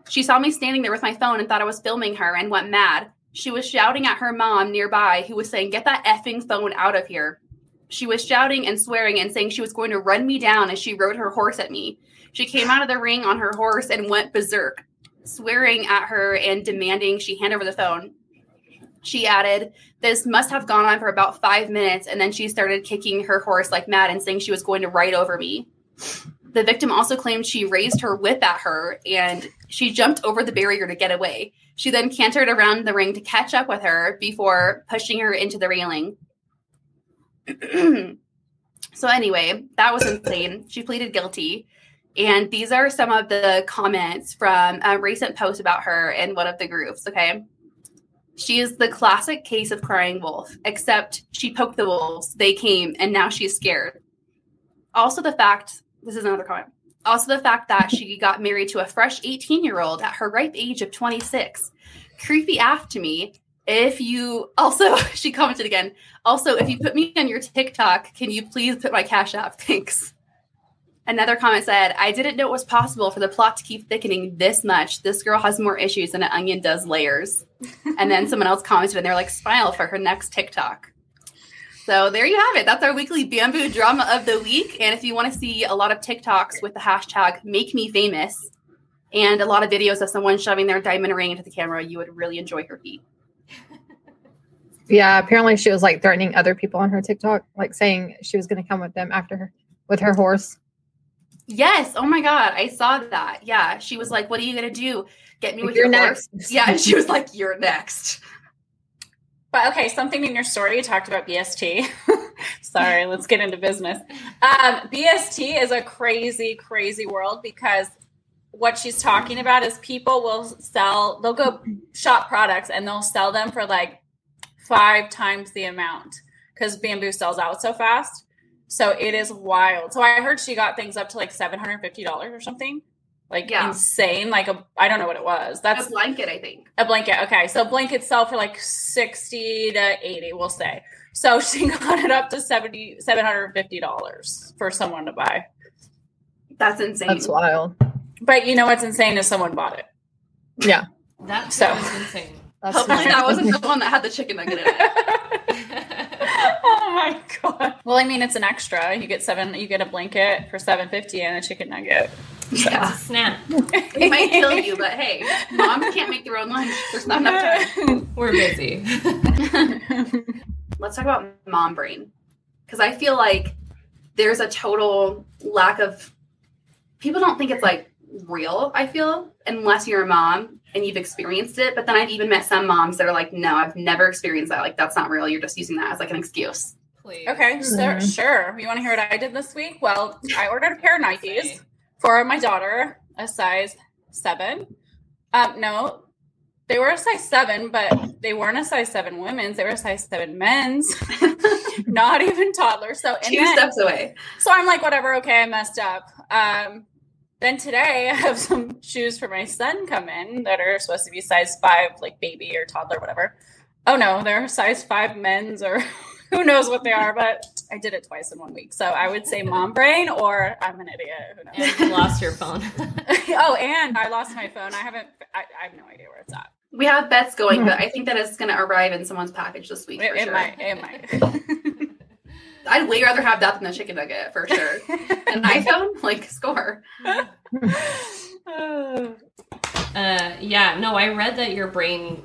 She saw me standing there with my phone and thought I was filming her and went mad. She was shouting at her mom nearby, who was saying, Get that effing phone out of here. She was shouting and swearing and saying she was going to run me down as she rode her horse at me. She came out of the ring on her horse and went berserk, swearing at her and demanding she hand over the phone. She added, This must have gone on for about five minutes, and then she started kicking her horse like mad and saying she was going to ride over me. The victim also claimed she raised her whip at her and she jumped over the barrier to get away. She then cantered around the ring to catch up with her before pushing her into the railing. so, anyway, that was insane. She pleaded guilty. And these are some of the comments from a recent post about her in one of the groups. Okay. She is the classic case of crying wolf, except she poked the wolves. They came, and now she's scared. Also, the fact this is another comment. Also, the fact that she got married to a fresh 18 year old at her ripe age of 26. Creepy af to me. If you also, she commented again. Also, if you put me on your TikTok, can you please put my cash app? Thanks. Another comment said, I didn't know it was possible for the plot to keep thickening this much. This girl has more issues than an onion does layers. and then someone else commented and they're like, smile for her next TikTok. So there you have it. That's our weekly bamboo drama of the week. And if you want to see a lot of TikToks with the hashtag make me famous and a lot of videos of someone shoving their diamond ring into the camera, you would really enjoy her feet. Yeah, apparently she was like threatening other people on her TikTok, like saying she was going to come with them after her with her horse. Yes. Oh my God. I saw that. Yeah. She was like, What are you going to do? Get me with You're your horse? next. Yeah. And she was like, You're next. But okay, something in your story you talked about BST. Sorry, let's get into business. Um, BST is a crazy, crazy world because what she's talking about is people will sell, they'll go shop products and they'll sell them for like five times the amount because bamboo sells out so fast. So it is wild. So I heard she got things up to like seven hundred fifty dollars or something, like Yeah. insane. Like a I don't know what it was. That's a blanket, I think. a blanket. Okay. So blankets sell for like 60 to 80, we'll say. So she got it up to 70 $750 for someone to buy. That's insane. That's wild. But you know what's insane is someone bought it. Yeah, That So- so insane. that's Hopefully smart. that wasn't the one that had the chicken nugget in it. my god. Well, I mean it's an extra. You get seven you get a blanket for 750 and a chicken nugget. That's a snap. It might kill you, but hey, moms can't make their own lunch. There's not enough time. We're busy. Let's talk about mom brain. Because I feel like there's a total lack of people don't think it's like real, I feel, unless you're a mom and you've experienced it. But then I've even met some moms that are like, no, I've never experienced that. Like, that's not real. You're just using that as like an excuse. Please. Okay, so Mhm. sure. You want to hear what I did this week? Well, I ordered a pair of Nikes for my daughter, a size seven. Um, no, they were a size seven, but they weren't a size seven women's. They were a size seven men's, not even toddlers. So and Two then- steps away. So I'm like, whatever, okay, I messed up. Um, then today I have some shoes for my son come in that are supposed to be size five, like baby or toddler, whatever. Oh no, they're size five men's or who knows what they are, but I did it twice in one week. So I would say mom brain or I'm an idiot. Who knows? Lost your phone. oh, and I lost my phone. I haven't, I, I have no idea where it's at. We have bets going, but I think that it's going to arrive in someone's package this week. It, for it sure. might, it might. I'd way rather have that than a chicken nugget for sure. An iPhone, like score. Uh, yeah, no, I read that your brain,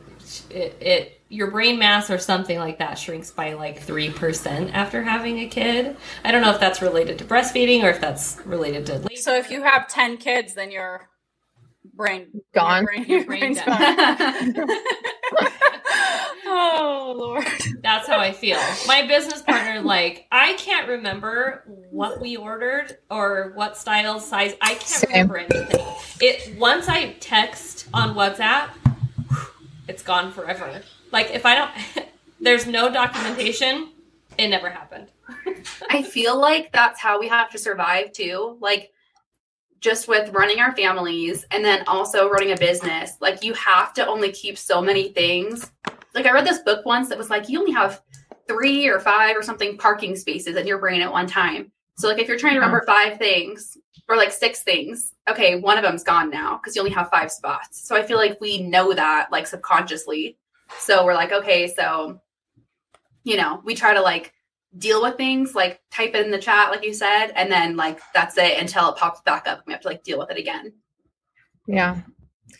it, it, your brain mass or something like that shrinks by like three percent after having a kid. I don't know if that's related to breastfeeding or if that's related to. Labor. so if you have 10 kids, then your brain Gone. Your brain, Your your brain brain's dead. gone. oh Lord. That's how I feel. My business partner, like, I can't remember what we ordered or what style, size. I can't Same. remember anything. It once I text on WhatsApp, it's gone forever. Like if I don't, there's no documentation. It never happened. I feel like that's how we have to survive too. Like just with running our families and then also running a business, like you have to only keep so many things. Like I read this book once that was like you only have three or five or something parking spaces in your brain at one time. So like if you're trying to remember uh-huh. five things or like six things, okay, one of them's gone now because you only have five spots. So I feel like we know that like subconsciously. So we're like, okay, so you know, we try to like deal with things, like type it in the chat, like you said, and then like that's it until it pops back up. We have to like deal with it again. Yeah.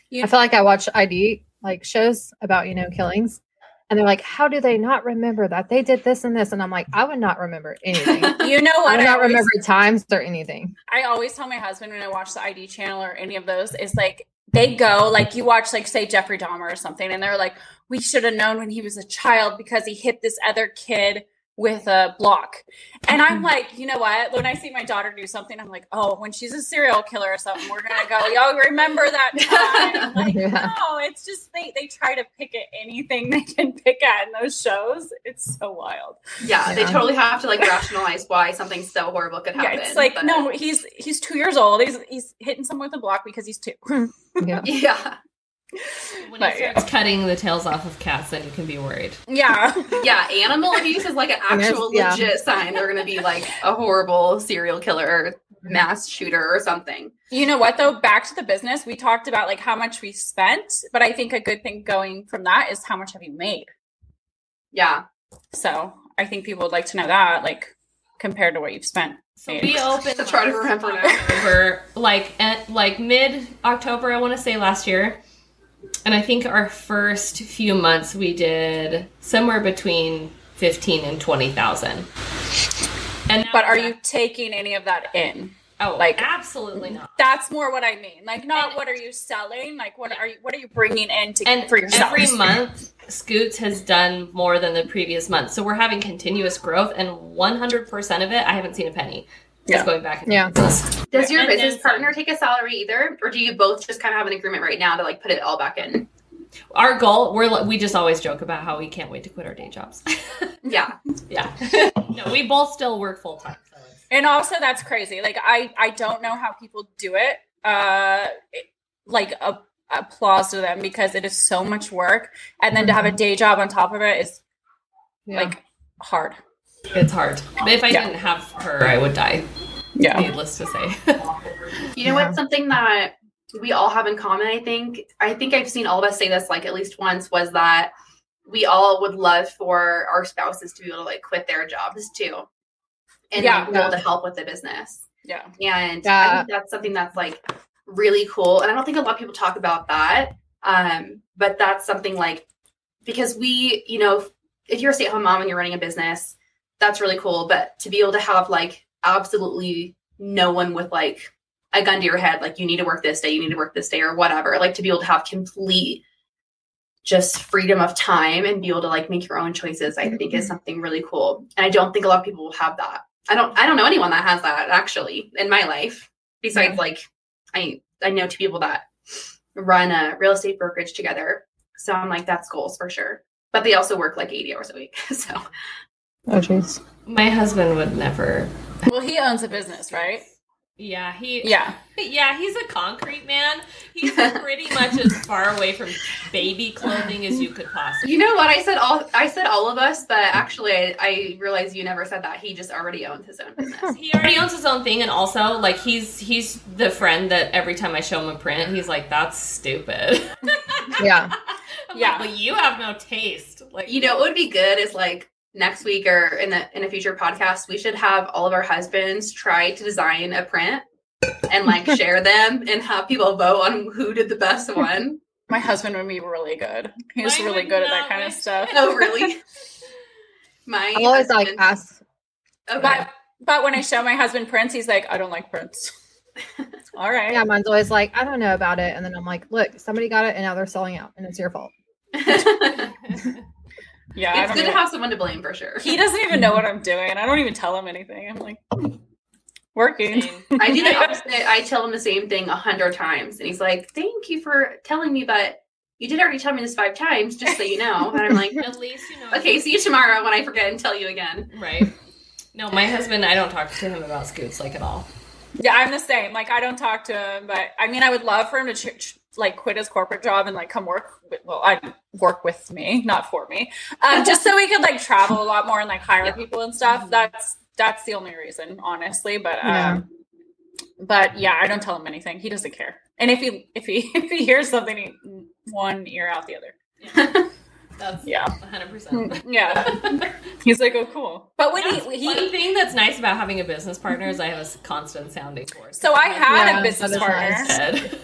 You- I feel like I watch ID like shows about, you know, killings. And they're like, how do they not remember that they did this and this? And I'm like, I would not remember anything. You know what? I would not always- remember times or anything. I always tell my husband when I watch the ID channel or any of those is like they go like you watch like say Jeffrey Dahmer or something, and they're like, we should have known when he was a child because he hit this other kid with a block. And I'm mm-hmm. like, you know what? When I see my daughter do something, I'm like, oh, when she's a serial killer or something, we're gonna go, y'all remember that time. Like, Yeah. no, it's just they they try to pick at anything they can pick at in those shows. It's so wild. Yeah, they totally have to like rationalize why something so horrible could happen. Yeah, it's like but- no, he's he's two years old. He's he's hitting someone with a block because he's two. Yeah. Yeah. When But, he starts cutting the tails off of cats, then you can be worried. yeah. Yeah, animal abuse is like an actual yeah. legit sign they're gonna be like a horrible serial killer or mass shooter or something. You know what though? Back to the business. We talked about like how much we spent, but I think a good thing going from that is how much have you made. Yeah. So I think people would like to know that, like compared to what you've spent. So we opened. To try to remember now. Like at, like mid October, I want to say last year, and I think our first few months we did somewhere between fifteen and twenty thousand. And But are you taking any of that in? oh like- absolutely not? That's more what I mean. Like not And- what are you selling? Like what are you what are you bringing in to And for yourself? every month, Scoots has done more than the previous month, so we're having continuous growth, and one hundred percent of it, I haven't seen a penny. Just Yeah. going back. into Yeah. business. Does your And business some. partner take a salary either? Or do you both just kind of have an agreement right now to like put it all back in? Our goal, we're li- we just always joke about how we can't wait to quit our day jobs. Yeah. yeah. no, we both still work full time. So And also that's crazy. Like I I don't know how people do it. Uh it- like a applause to them because it is so much work and then to have a day job on top of it is Yeah. like hard. It's hard. But if I Yeah. didn't have her, I would die. Yeah. Needless to say. You know Yeah. what? Something that we all have in common, I think. I think I've seen all of us say this like at least once was that we all would love for our spouses to be able to like quit their jobs too. And Yeah. be able to help with the business. Yeah. And I think that's something that's like really cool. And I don't think a lot of people talk about that. Um, but that's something like because we, you know, if, if you're a stay-at-home mom and you're running a business, that's really cool. But to be able to have like absolutely no one with like a gun to your head, like you need to work this day, you need to work this day, or whatever. Like to be able to have complete just freedom of time and be able to like make your own choices, I think is mm-hmm. something really cool. And I don't think a lot of people will have that. I don't I don't know anyone that has that actually in my life. Besides Yeah. like I I know two people that run a real estate brokerage together. So I'm like, that's goals for sure. But they also work like 80 hours a week. So Oh jeez. My husband would never. Well, he owns a business, right? Yeah, he. Yeah. Yeah, he's a concrete man. He's pretty much as far away from baby clothing as you could possibly. you know what? I said all I said all of us, but actually I, I realized you never said that. He just already owns his own business. He already owns his own thing, and also like he's he's the friend that every time I show him a print, he's like, "That's stupid." Yeah. I'm Yeah. like, well, you have no taste. Like You know what would be good is like next week or in the in a future podcast, we should have all of our husbands try to design a print and like share them and have people vote on who did the best one. My husband would be really good. He's Mine really good at that kind of stuff. Oh really? My I always like husband- ask. Okay. But but when I show my husband prints, he's like, I don't like prints. All right. Yeah, mine's always like, I don't know about it. And then I'm like, look, somebody got it and now they're selling out and it's your fault. Yeah. It's good to have someone to blame for sure. he doesn't even know what I'm doing. I don't even tell him anything. I'm like working. I do the opposite. I tell him the same thing a hundred times, and he's like, "Thank you for telling me, but you did already tell me this five times, just so you know." And I'm like, At least you know. "Okay, see you tomorrow when I forget and tell you again." Right. No, my husband. I don't talk to him about scoots like at all. Yeah, I'm the same. Like I don't talk to him, but I mean, I would love for him to ch- ch- like quit his corporate job and like come work. With, well, I work with me, not for me, um, just so we could like travel a lot more and like hire Yeah. people and stuff. That's that's the only reason, honestly. But um, Yeah. but yeah, I don't tell him anything. He doesn't care. And if he if he if he hears something, he, one ear out the other. That's Yeah. 100%. Mm, yeah, he's like, oh, cool. But when That's he, one thing that's nice about having a business partner is I have a constant sounding board. so I had Yeah, a business partner. nice.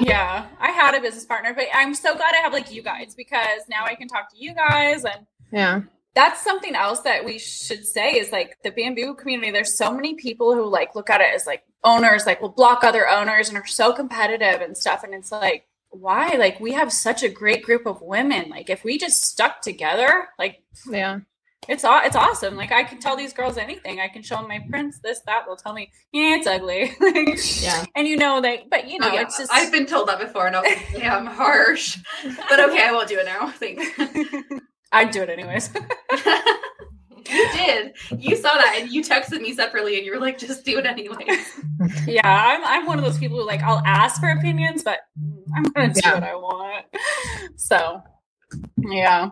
Yeah, I had a business partner, but I'm so glad I have like you guys because now I can talk to you guys and Yeah. that's something else that we should say is like the bamboo community there's so many people who like look at it as like owners like will block other owners and are so competitive and stuff and it's like why like we have such a great group of women like if we just stuck together like Yeah. it's all it's awesome like i can tell these girls anything i can show them my prints this that they'll tell me yeah it's ugly Yeah. and you know they but you oh, know Oh, yeah. it's just I've been told that before, and I was like, "Yeah, I'm harsh," but okay, I won't do it now. Thanks. i'd do it anyways you did. You saw that, and you texted me separately, and you were like, "Just do it anyway." Yeah, I'm I'm one of those people who like I'll ask for opinions, but I'm gonna do Yeah. what I want. So yeah.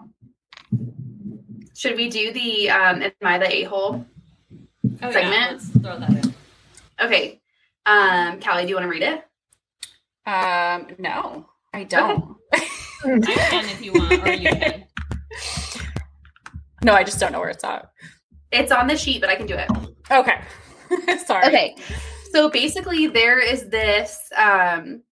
Should we do the um, "Am I the a hole"? Oh, yeah. Segment? Let's throw that in. Okay, um, Callie, do you want to read it? Um no, I don't. I can if you want, or you can. No, I just don't know where it's at. It's on the sheet, but I can do it. Okay. Sorry. Okay. So basically there is this um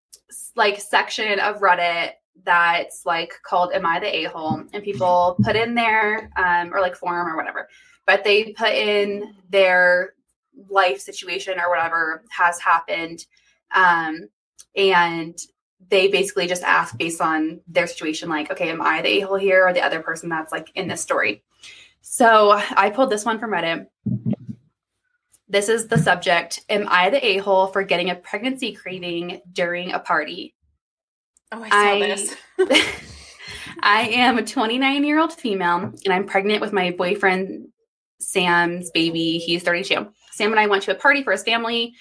like section of Reddit that's like called Am I the A-hole? And people put in there, um, or like forum or whatever, but they put in their life situation or whatever has happened. Um, and they basically just ask based on their situation, like, okay, am I the a-hole here or the other person that's like in this story? So I pulled this one from Reddit. This is the subject. Am I the a hole for getting a pregnancy craving during a party? Oh, I saw I- this. I am a 29 year old female and I'm pregnant with my boyfriend Sam's baby. He's 32. Sam and I went to a party for his family.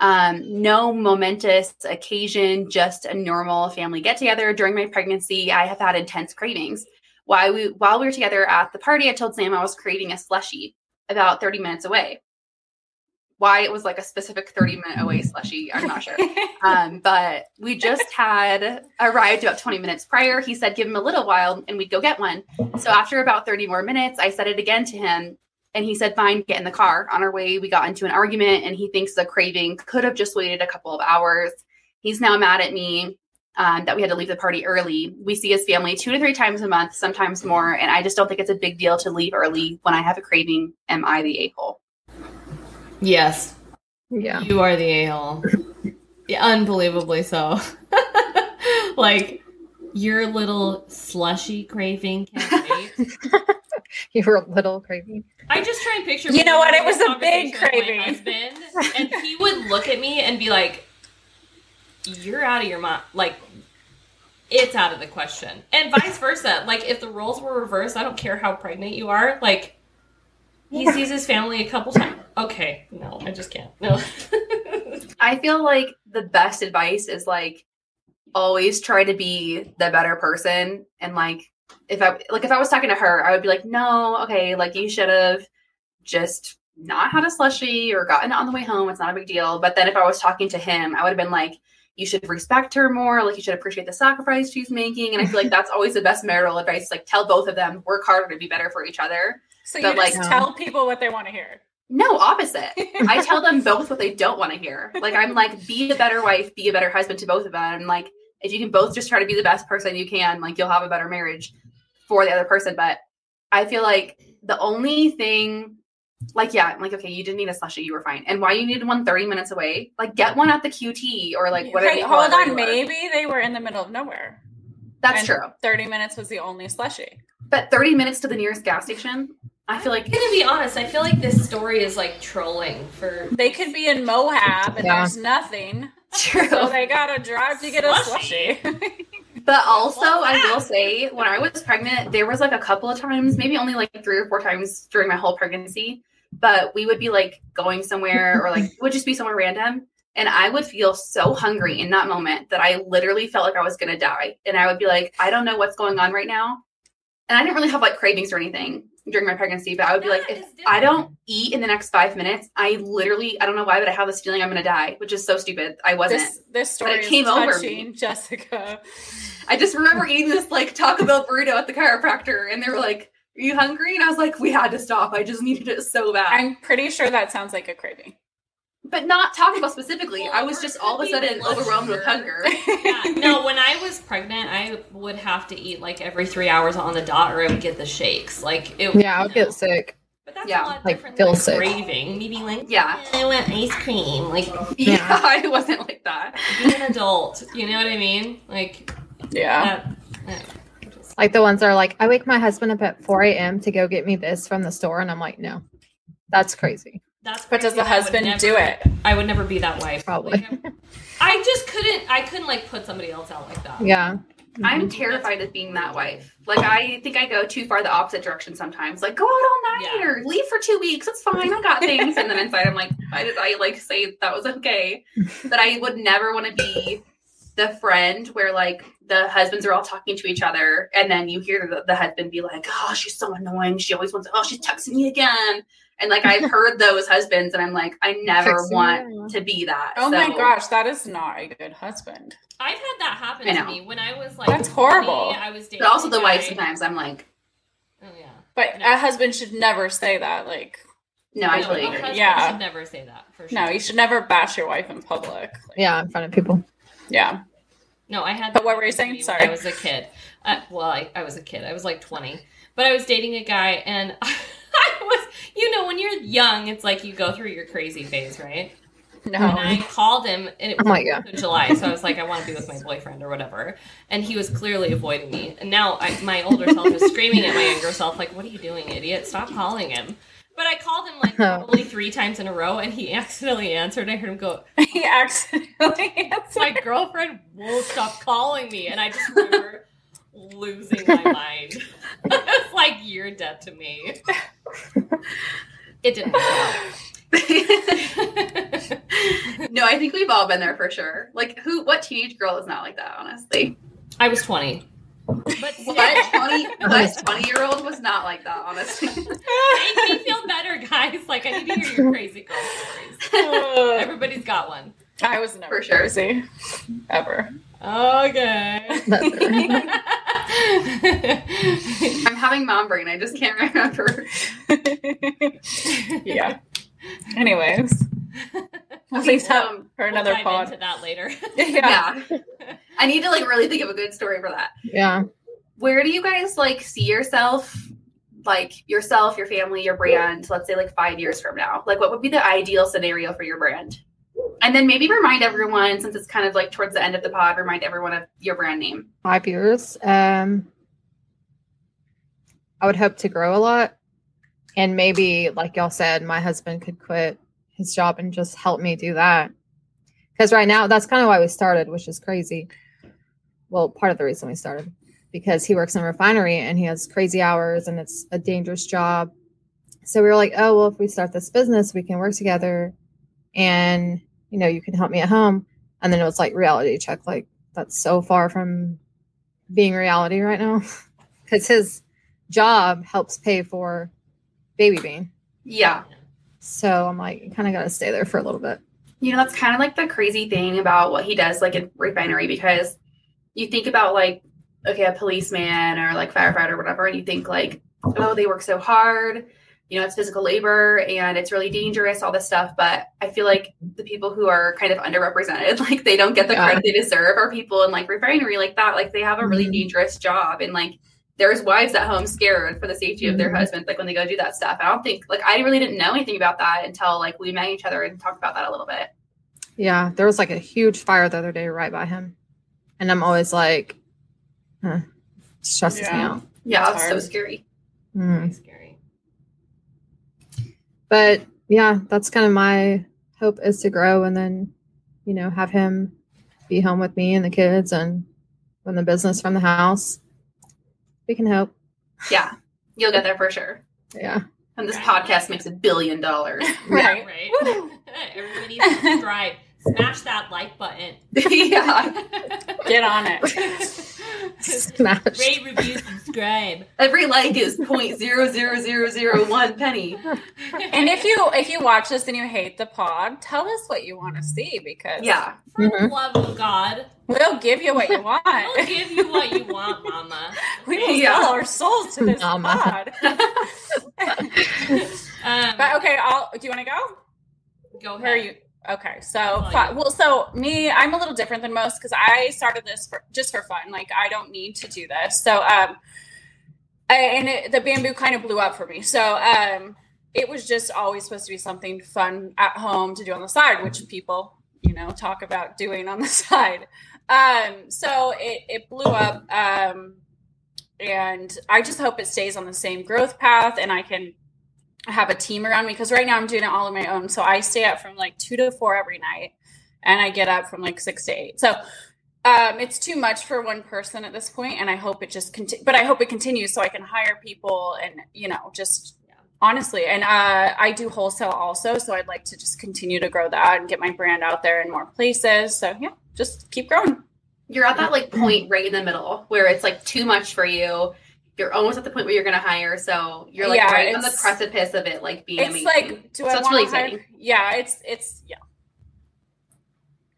Um, no momentous occasion, just a normal family get together. During my pregnancy, I have had intense cravings. While we while we were together at the party, I told Sam I was creating a slushy about 30 minutes away. Why it was like a specific 30 minute away slushy, I'm not sure. Um, but we just had arrived about 20 minutes prior. He said, give him a little while and we'd go get one. So after about 30 more minutes, I said it again to him. And he said, fine, get in the car. On our way, we got into an argument and he thinks the craving could have just waited a couple of hours. He's now mad at me um, that we had to leave the party early. We see his family two to three times a month, sometimes more. And I just don't think it's a big deal to leave early when I have a craving. Am I the a hole? Yes, Yeah. you are the a hole. Yeah, unbelievably so. like your little slushy craving can't wait. You were a little crazy. I just try and picture. You know what? It was a big craving. my husband, and he would look at me and be like, "You're out of your mind." Like, it's out of the question, and vice versa. Like, if the roles were reversed, I don't care how pregnant you are. Like, he sees his family a couple times. Okay, no, I just can't. No. I feel like the best advice is like always try to be the better person and like if I like if I was talking to her, I would be like, no, okay, like you should have just not had a slushy or gotten it on the way home. It's not a big deal. But then if I was talking to him, I would have been like, you should respect her more. Like you should appreciate the sacrifice she's making. And I feel like that's always the best marital advice. Like tell both of them, work harder to be better for each other. So But, you just like- tell people what they want to hear. No, opposite. I tell them both what they don't want to hear. Like I'm like, be a better wife, be a better husband to both of them. Like if you can both just try to be the best person you can, like you'll have a better marriage for the other person. But I feel like the only thing like yeah, I'm like, okay, you didn't need a slushy, you were fine. And why you needed one 30 minutes away, like get one at the QT or like whatever. Hey, hold on, were. maybe they were in the middle of nowhere. That's and true. 30 minutes was the only slushy. But 30 minutes to the nearest gas station, I feel like I'm gonna be honest. I feel like this story is like trolling for. They could be in Moab and Yeah. there's nothing. true. So they gotta drive to get a Slushy. slushy. But also, I will say, when I was pregnant, there was like a couple of times, maybe only like three or four times during my whole pregnancy, but we would be like going somewhere or like it would just be somewhere random. And I would feel so hungry in that moment that I literally felt like I was going to die. And I would be like, I don't know what's going on right now. And I didn't really have like cravings or anything during my pregnancy, but I would be like, if I don't eat in the next five minutes, I literally, I don't know why, but I have this feeling I'm going to die, which is so stupid. I wasn't. this this story it is came over touching, Jessica. I just remember eating this like Taco Bell burrito at the chiropractor, and they were like, "Are you hungry?" And I was like, "We had to stop. I just needed it so bad." I'm pretty sure that sounds like a craving. but not Taco Bell specifically. Well, I was just all of a sudden overwhelmed with hunger. Yeah, no, when I was pregnant, I would have to eat like every three hours on the dot, or I would get the shakes. Like it. Yeah, I would no. get sick. But that's Yeah, a lot like, different feel than sick. craving. Me being like, Yeah. I want ice cream. Like yeah, Yeah. I wasn't like that. being an adult. You know what I mean? Like Yeah. that. I just- Like the ones that are like, I wake my husband up at 4 a.m. to go get me this from the store. And I'm like, no, that's crazy. That's But does the I husband never- do it? I would never be that wife. Probably. Like, I'm- I just couldn't. I couldn't like put somebody else out like that. Yeah. I'm mm-hmm. terrified of being that wife. Like I think I go too far the opposite direction sometimes. Like go out all night Yeah. or leave for two weeks. It's fine. I got things. And then inside I'm like, why did I like say that was okay? But I would never want to be the friend where like the husbands are all talking to each other and then you hear the, the husband be like, oh, she's so annoying. She always wants, oh, she's texting me again. And like I've heard those husbands and I'm like, I never Texting want yeah. to be that. Oh my gosh, that is not a good husband. I've had that happen to me when I was like. That's 20, horrible. I was dating. But also a the wife guy- sometimes I'm like, Oh yeah. But No. a husband should never say that. Like, no, I totally agree. Yeah. should never say that for sure. no, you should never bash your wife in public. Like, Yeah. In front of people. Yeah. No, I had. But what were you saying? Sorry. I was a kid. Uh, well, I, I was a kid. I was like twenty, but I was dating a guy, and I was, you know, when you're young, it's like you go through your crazy phase, right? No. And I called him, and it was Oh my July, so I was like, I want to be with my boyfriend or whatever, and he was clearly avoiding me. And now I, my older self is screaming at my younger self, like, "What are you doing, idiot? Stop calling him." But I called him like probably three times in a row, and he accidentally answered. I heard him go, he accidentally answered. my girlfriend won't stop calling me and i just remember losing my mind i was like you're dead to me it didn't work no, I think we've all been there for sure. Like who what teenage girl is not like that, honestly? i was 20 but What 20 what 20 year old was not like that, honestly. make me feel better guys like i need to hear your crazy girl stories everybody's got one I was never For sure. crazy. Ever. okay I'm having mom brain, I just can't remember. yeah. Anyways. We'll leave that Um, for We'll another dive pod. into that later yeah. yeah. I need to like really think of a good story for that. yeah. Where do you guys like see yourself? Like yourself, your family, your brand, let's say like five years from now. Like what would be the ideal scenario for your brand? And then maybe remind everyone, since it's kind of like towards the end of the pod, remind everyone of your brand name. Five years. Um, I would hope to grow a lot, and maybe, like y'all said, my husband could quit his job and just help me do that. Because right now, that's kind of why we started, which is crazy. Well, part of the reason we started because he works in a refinery and he has crazy hours and it's a dangerous job. So we were like, oh, well, if we start this business, we can work together and, you know, you can help me at home. And then it was like reality check. Like, that's so far from being reality right now because his job helps pay for Baby Bean. Yeah. So I'm like, kind of got to stay there for a little bit. You know, that's kind of like the crazy thing about what he does, like in refinery, because you think about like, okay, a policeman or like firefighter or whatever, and you think like, oh, they work so hard. You know, it's physical labor and it's really dangerous, all this stuff. But I feel like the people who are kind of underrepresented, like they don't get the Yeah. credit they deserve, are people in like refinery like that. Like they have a really Mhm. dangerous job and like there's wives at home scared for the safety of their Mhm. husbands, like when they go do that stuff. I don't think like I really didn't know anything about that until like we met each other and talked about that a little bit. Yeah, there was like a huge fire the other day right by him. And I'm always like, huh, it stresses me out. Yeah, It's that's so scary. Mm. Scary. But yeah, that's kind of my hope is to grow and then, you know, have him be home with me and the kids and run the business from the house. We can hope. Yeah, you'll get there for sure. Yeah. And this Right. podcast makes a billion dollars. right. Right. Woo. Everybody subscribe. Smash that like button. yeah. Get on it. Smash. Rate, review, subscribe. Every like is point zero zero zero zero one penny. And if you if you watch this and you hate the pod, tell us what you want to see because Yeah. for the Mhm. love of God, we'll give you what you want. we'll give you what you want, Mama. we will Yeah. sell our souls to this Mama. pod. Um, but okay, I'll. Do you want to go? go Where are you? Okay, so Oh, yeah. well, so me, I'm a little different than most because I started this for, just for fun. Like I don't need to do this. So, um, I, and it, the bamboo kind of blew up for me. So, um, it was just always supposed to be something fun at home to do on the side, which people, you know, talk about doing on the side. Um, so it, it blew up. Um, and I just hope it stays on the same growth path and I can have a team around me because right now I'm doing it all on my own. So I stay up from like two to four every night and I get up from like six to eight. So um, it's too much for one person at this point, and I hope it just continue. But I hope it continues so I can hire people and you know just honestly. And uh, I do wholesale also, so I'd like to just continue to grow that and get my brand out there in more places. So yeah, just keep growing. You're at that like point right in the middle where it's like too much for you. You're almost at the point where you're gonna hire, so you're like Yeah, right on the precipice of it, like being It's amazing. like, do So I it's want really to hire? exciting. Yeah, it's it's yeah,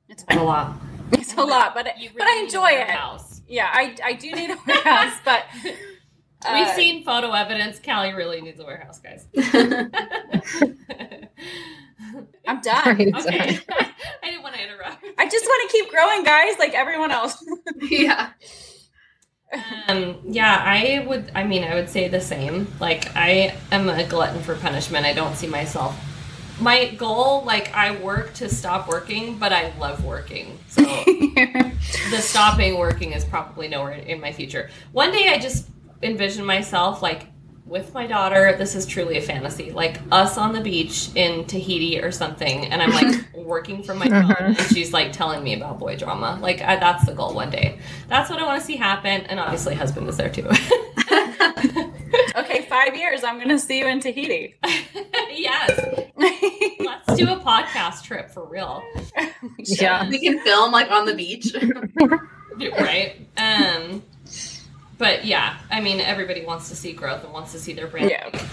it's a lot. It's a lot, but You but I really need enjoy a it. warehouse. Yeah, I I do need a warehouse, but We've uh, seen photo evidence. Callie really needs a warehouse, guys. I'm done. Right. okay. I didn't want to interrupt. I just want to keep growing, guys, like everyone else. yeah. Um, yeah, I would. I mean, I would say the same. Like, I am a glutton for punishment. I don't see myself. My goal, like, I work to stop working, but I love working. So the stopping working is probably nowhere in my future. One day, I just envision myself like with my daughter. This is truly a fantasy, like us on the beach in Tahiti or something, and I'm like working from my phone, Mhm. and she's like telling me about boy drama. Like I, that's the goal one day. That's what I want to see happen, and obviously, husband is there too. okay, five years. I'm gonna see you in Tahiti. yes, let's do a podcast trip for real. Yeah. we can film like on the beach. right? Um, but yeah, I mean, everybody wants to see growth and wants to see their brand. Yeah.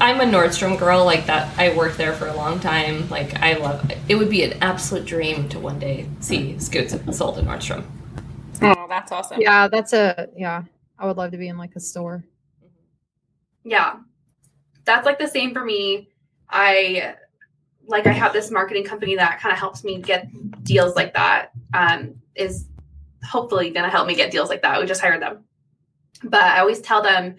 I'm a Nordstrom girl, like that. I worked there for a long time. Like I love. It would be an absolute dream to one day see Scoots sold at Nordstrom. Oh, that's awesome. Yeah, that's a yeah. I would love to be in like a store. Yeah. That's like the same for me. I like I have this marketing company that kind of helps me get deals like that. Um is hopefully going to help me get deals like that. We just hired them. But I always tell them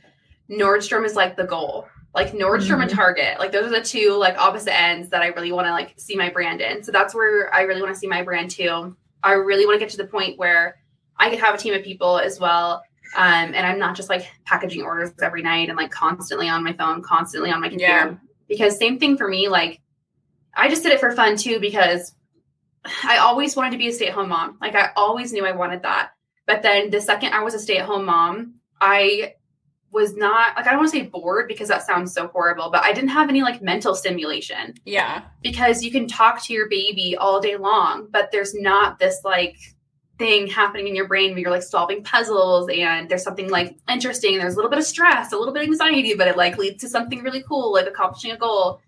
Nordstrom is like the goal. like Nordstrom and Mhm. Target. Like those are the two like opposite ends that I really want to like see my brand in. So that's where I really want to see my brand too. I really want to get to the point where I could have a team of people as well. Um, and I'm not just like packaging orders every night and like constantly on my phone, constantly on my computer. Yeah. Because same thing for me, like I just did it for fun too because I always wanted to be a stay-at-home mom. Like I always knew I wanted that. But then the second I was a stay-at-home mom, I was not like I don't want to say bored because that sounds so horrible, but I didn't have any like mental stimulation Yeah. because you can talk to your baby all day long, but there's not this like thing happening in your brain where you're like solving puzzles and there's something like interesting. There's a little bit of stress, a little bit of anxiety, but it like leads to something really cool, like accomplishing a goal.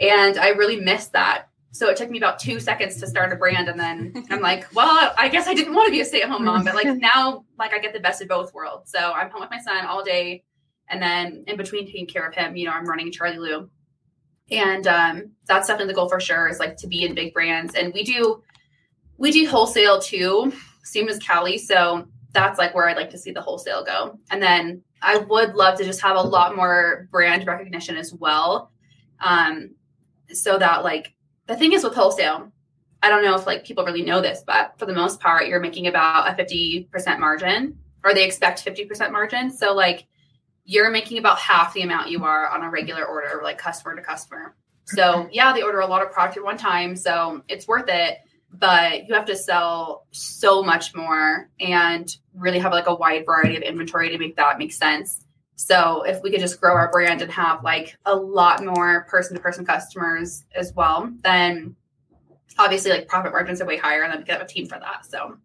And I really missed that. So it took me about two seconds to start a brand. And then I'm like, well, I guess I didn't want to be a stay at home mom, but like now, like I get the best of both worlds. So I'm home with my son all day. And then in between taking care of him, you know, I'm running Charlie Lou. And um, that's definitely the goal for sure is like to be in big brands. And we do, we do wholesale too, same as Cali. So that's like where I'd like to see the wholesale go. And then I would love to just have a lot more brand recognition as well. Um, so that like the thing is with wholesale, I don't know if like people really know this, but for the most part, you're making about a 50% margin or they expect 50% margin. So like you're making about half the amount you are on a regular order, like customer to customer. So yeah, they order a lot of product at one time. So it's worth it, but you have to sell so much more and really have like a wide variety of inventory to make that make sense. So if we could just grow our brand and have like a lot more person to person customers as well, then obviously like profit margins are way higher and then we get a team for that. So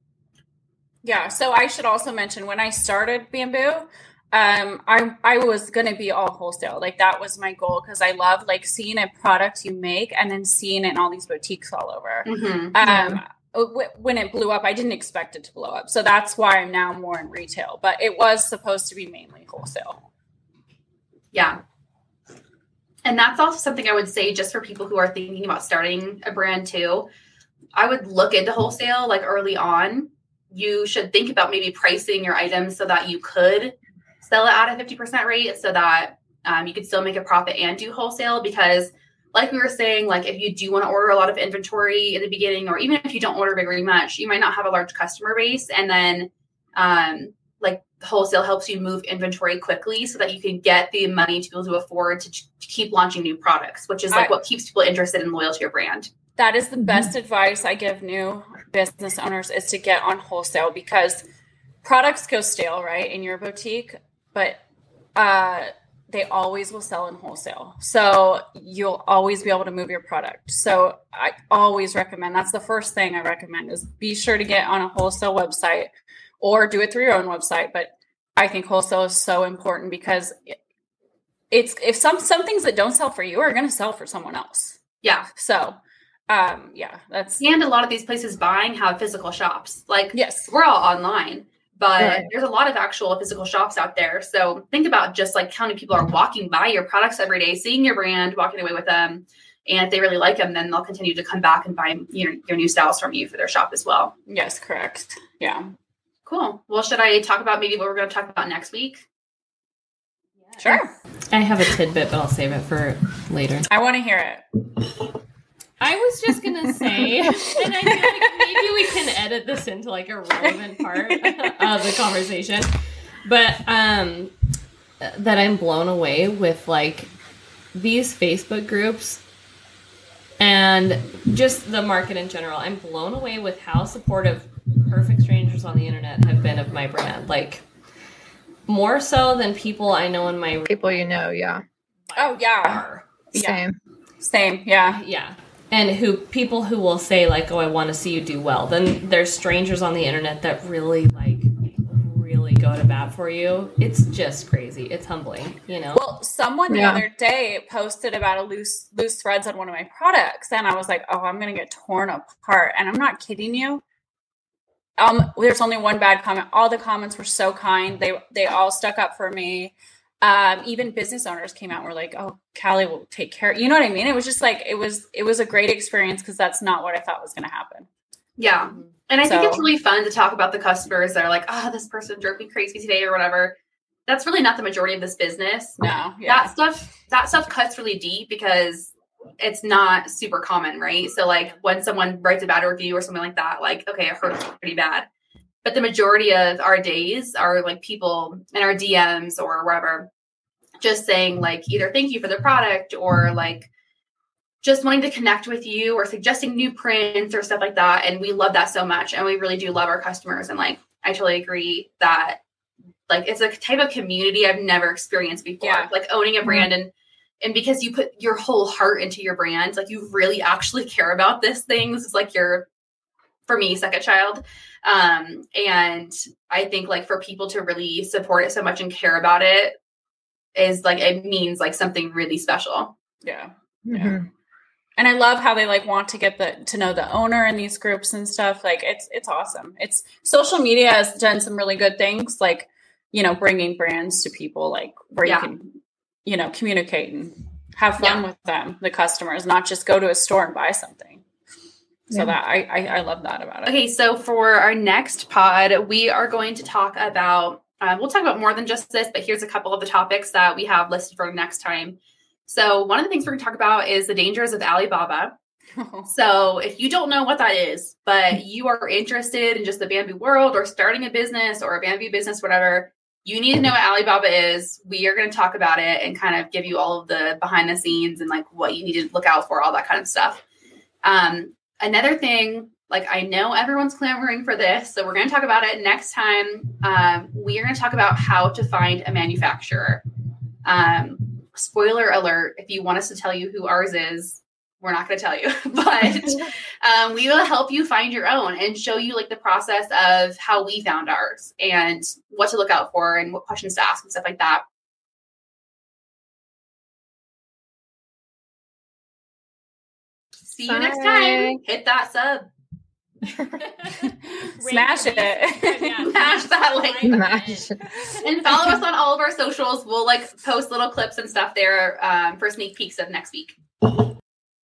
Yeah. So I should also mention when I started Bamboo, um, I I was gonna be all wholesale. Like that was my goal because I love like seeing a product you make and then seeing it in all these boutiques all over. mhm. Um, w- when it blew up, I didn't expect it to blow up, so that's why I'm now more in retail. But it was supposed to be mainly wholesale. Yeah. And that's also something I would say just for people who are thinking about starting a brand too. I would look into wholesale like early on. You should think about maybe pricing your items so that you could sell it at a 50% rate so that um, you could still make a profit and do wholesale because like we were saying, like if you do want to order a lot of inventory in the beginning, or even if you don't order very much, you might not have a large customer base. And then um, like wholesale helps you move inventory quickly so that you can get the money to be able to afford to, to keep launching new products, which is like I- what keeps people interested and loyal to your brand. That is the best advice I give new business owners is to get on wholesale because products go stale, right, in your boutique, but uh, they always will sell in wholesale. So you'll always be able to move your product. So I always recommend that's the first thing I recommend is be sure to get on a wholesale website or do it through your own website. But I think wholesale is so important because it's if some some things that don't sell for you are going to sell for someone else. Yeah. So, um, yeah, that's And a lot of these places buying have physical shops. Like yes, we're all online, but Right. there's a lot of actual physical shops out there. So think about just like how many people are walking by your products every day, seeing your brand, walking away with them. And if they really like them, then they'll continue to come back and buy your, your new styles from you for their shop as well. yes, correct. Yeah, Cool. Well, should I talk about maybe what we're going to talk about next week? sure. I have a tidbit, but I'll save it for later. I want to hear it. I was just gonna say, and I feel like maybe we can edit this into like a relevant part of the conversation, but um, that I'm blown away with like these Facebook groups and just the market in general. I'm blown away with how supportive perfect strangers on the internet have been of my brand. Like more so than people I know in my People you know, yeah. Oh yeah, are. Yeah. Same. same. Yeah, Yeah. And who people who will say like, "Oh, I want to see you do well." Then there's strangers on the internet that really like really go to bat for you. It's just crazy. It's humbling, you know. Well, someone the Yeah. other day posted about a loose loose threads on one of my products, and I was like, "Oh, I'm gonna get torn apart." And I'm not kidding you. Um, there's only one bad comment. All the comments were so kind. They they all stuck up for me. Um, even business owners came out and were like, "Oh, Callie will take care." You know what I mean? It was just like it was it was a great experience because that's not what I thought was going to happen. Yeah. And I think it's really fun to talk about the customers that are like, oh, this person drove me crazy today or whatever. That's really not the majority of this business. No, yeah, That stuff that stuff cuts really deep because it's not super common, right? So like when someone writes a bad review or something like that, like okay, it hurts pretty bad. But the majority of our days are like people in our DMs or wherever just saying like either thank you for the product or like just wanting to connect with you or suggesting new prints or stuff like that. And we love that so much. And we really do love our customers. And like, I totally agree that like it's a type of community I've never experienced before. Yeah. Like owning a brand and and because you put your whole heart into your brand, like you really actually care about this thing. This is like your for me, second child. Um, and I think like for people to really support it so much and care about it is like it means like something really special. Yeah. Mhm. And I love how they like want to get the to know the owner in these groups and stuff. Like it's it's awesome. It's social media has done some really good things, like you know, bringing brands to people, like where Yeah. you can, you know, communicate and have fun Yeah. with them, the customers, not just go to a store and buy something. So Yeah. that I, I I love that about it. Okay, so for our next pod, we are going to talk about, uh, we'll talk about more than just this, but here's a couple of the topics that we have listed for next time. So, one of the things we're going to talk about is the dangers of Alibaba. So, if you don't know what that is, but you are interested in just the bamboo world or starting a business or a bamboo business, whatever, you need to know what Alibaba is. We are going to talk about it and kind of give you all of the behind the scenes and like what you need to look out for, all that kind of stuff. Um, another thing, like I know everyone's clamoring for this, so we're going to talk about it next time. Um, we are going to talk about how to find a manufacturer. Um, spoiler alert: if you want us to tell you who ours is, we're not going to tell you, but um, we will help you find your own and show you like the process of how we found ours and what to look out for and what questions to ask and stuff like that. See you next time. Hit that sub. Smash it. Smash that like Smash. and follow us on all of our socials. We'll like post little clips and stuff there um, for sneak peeks of next week.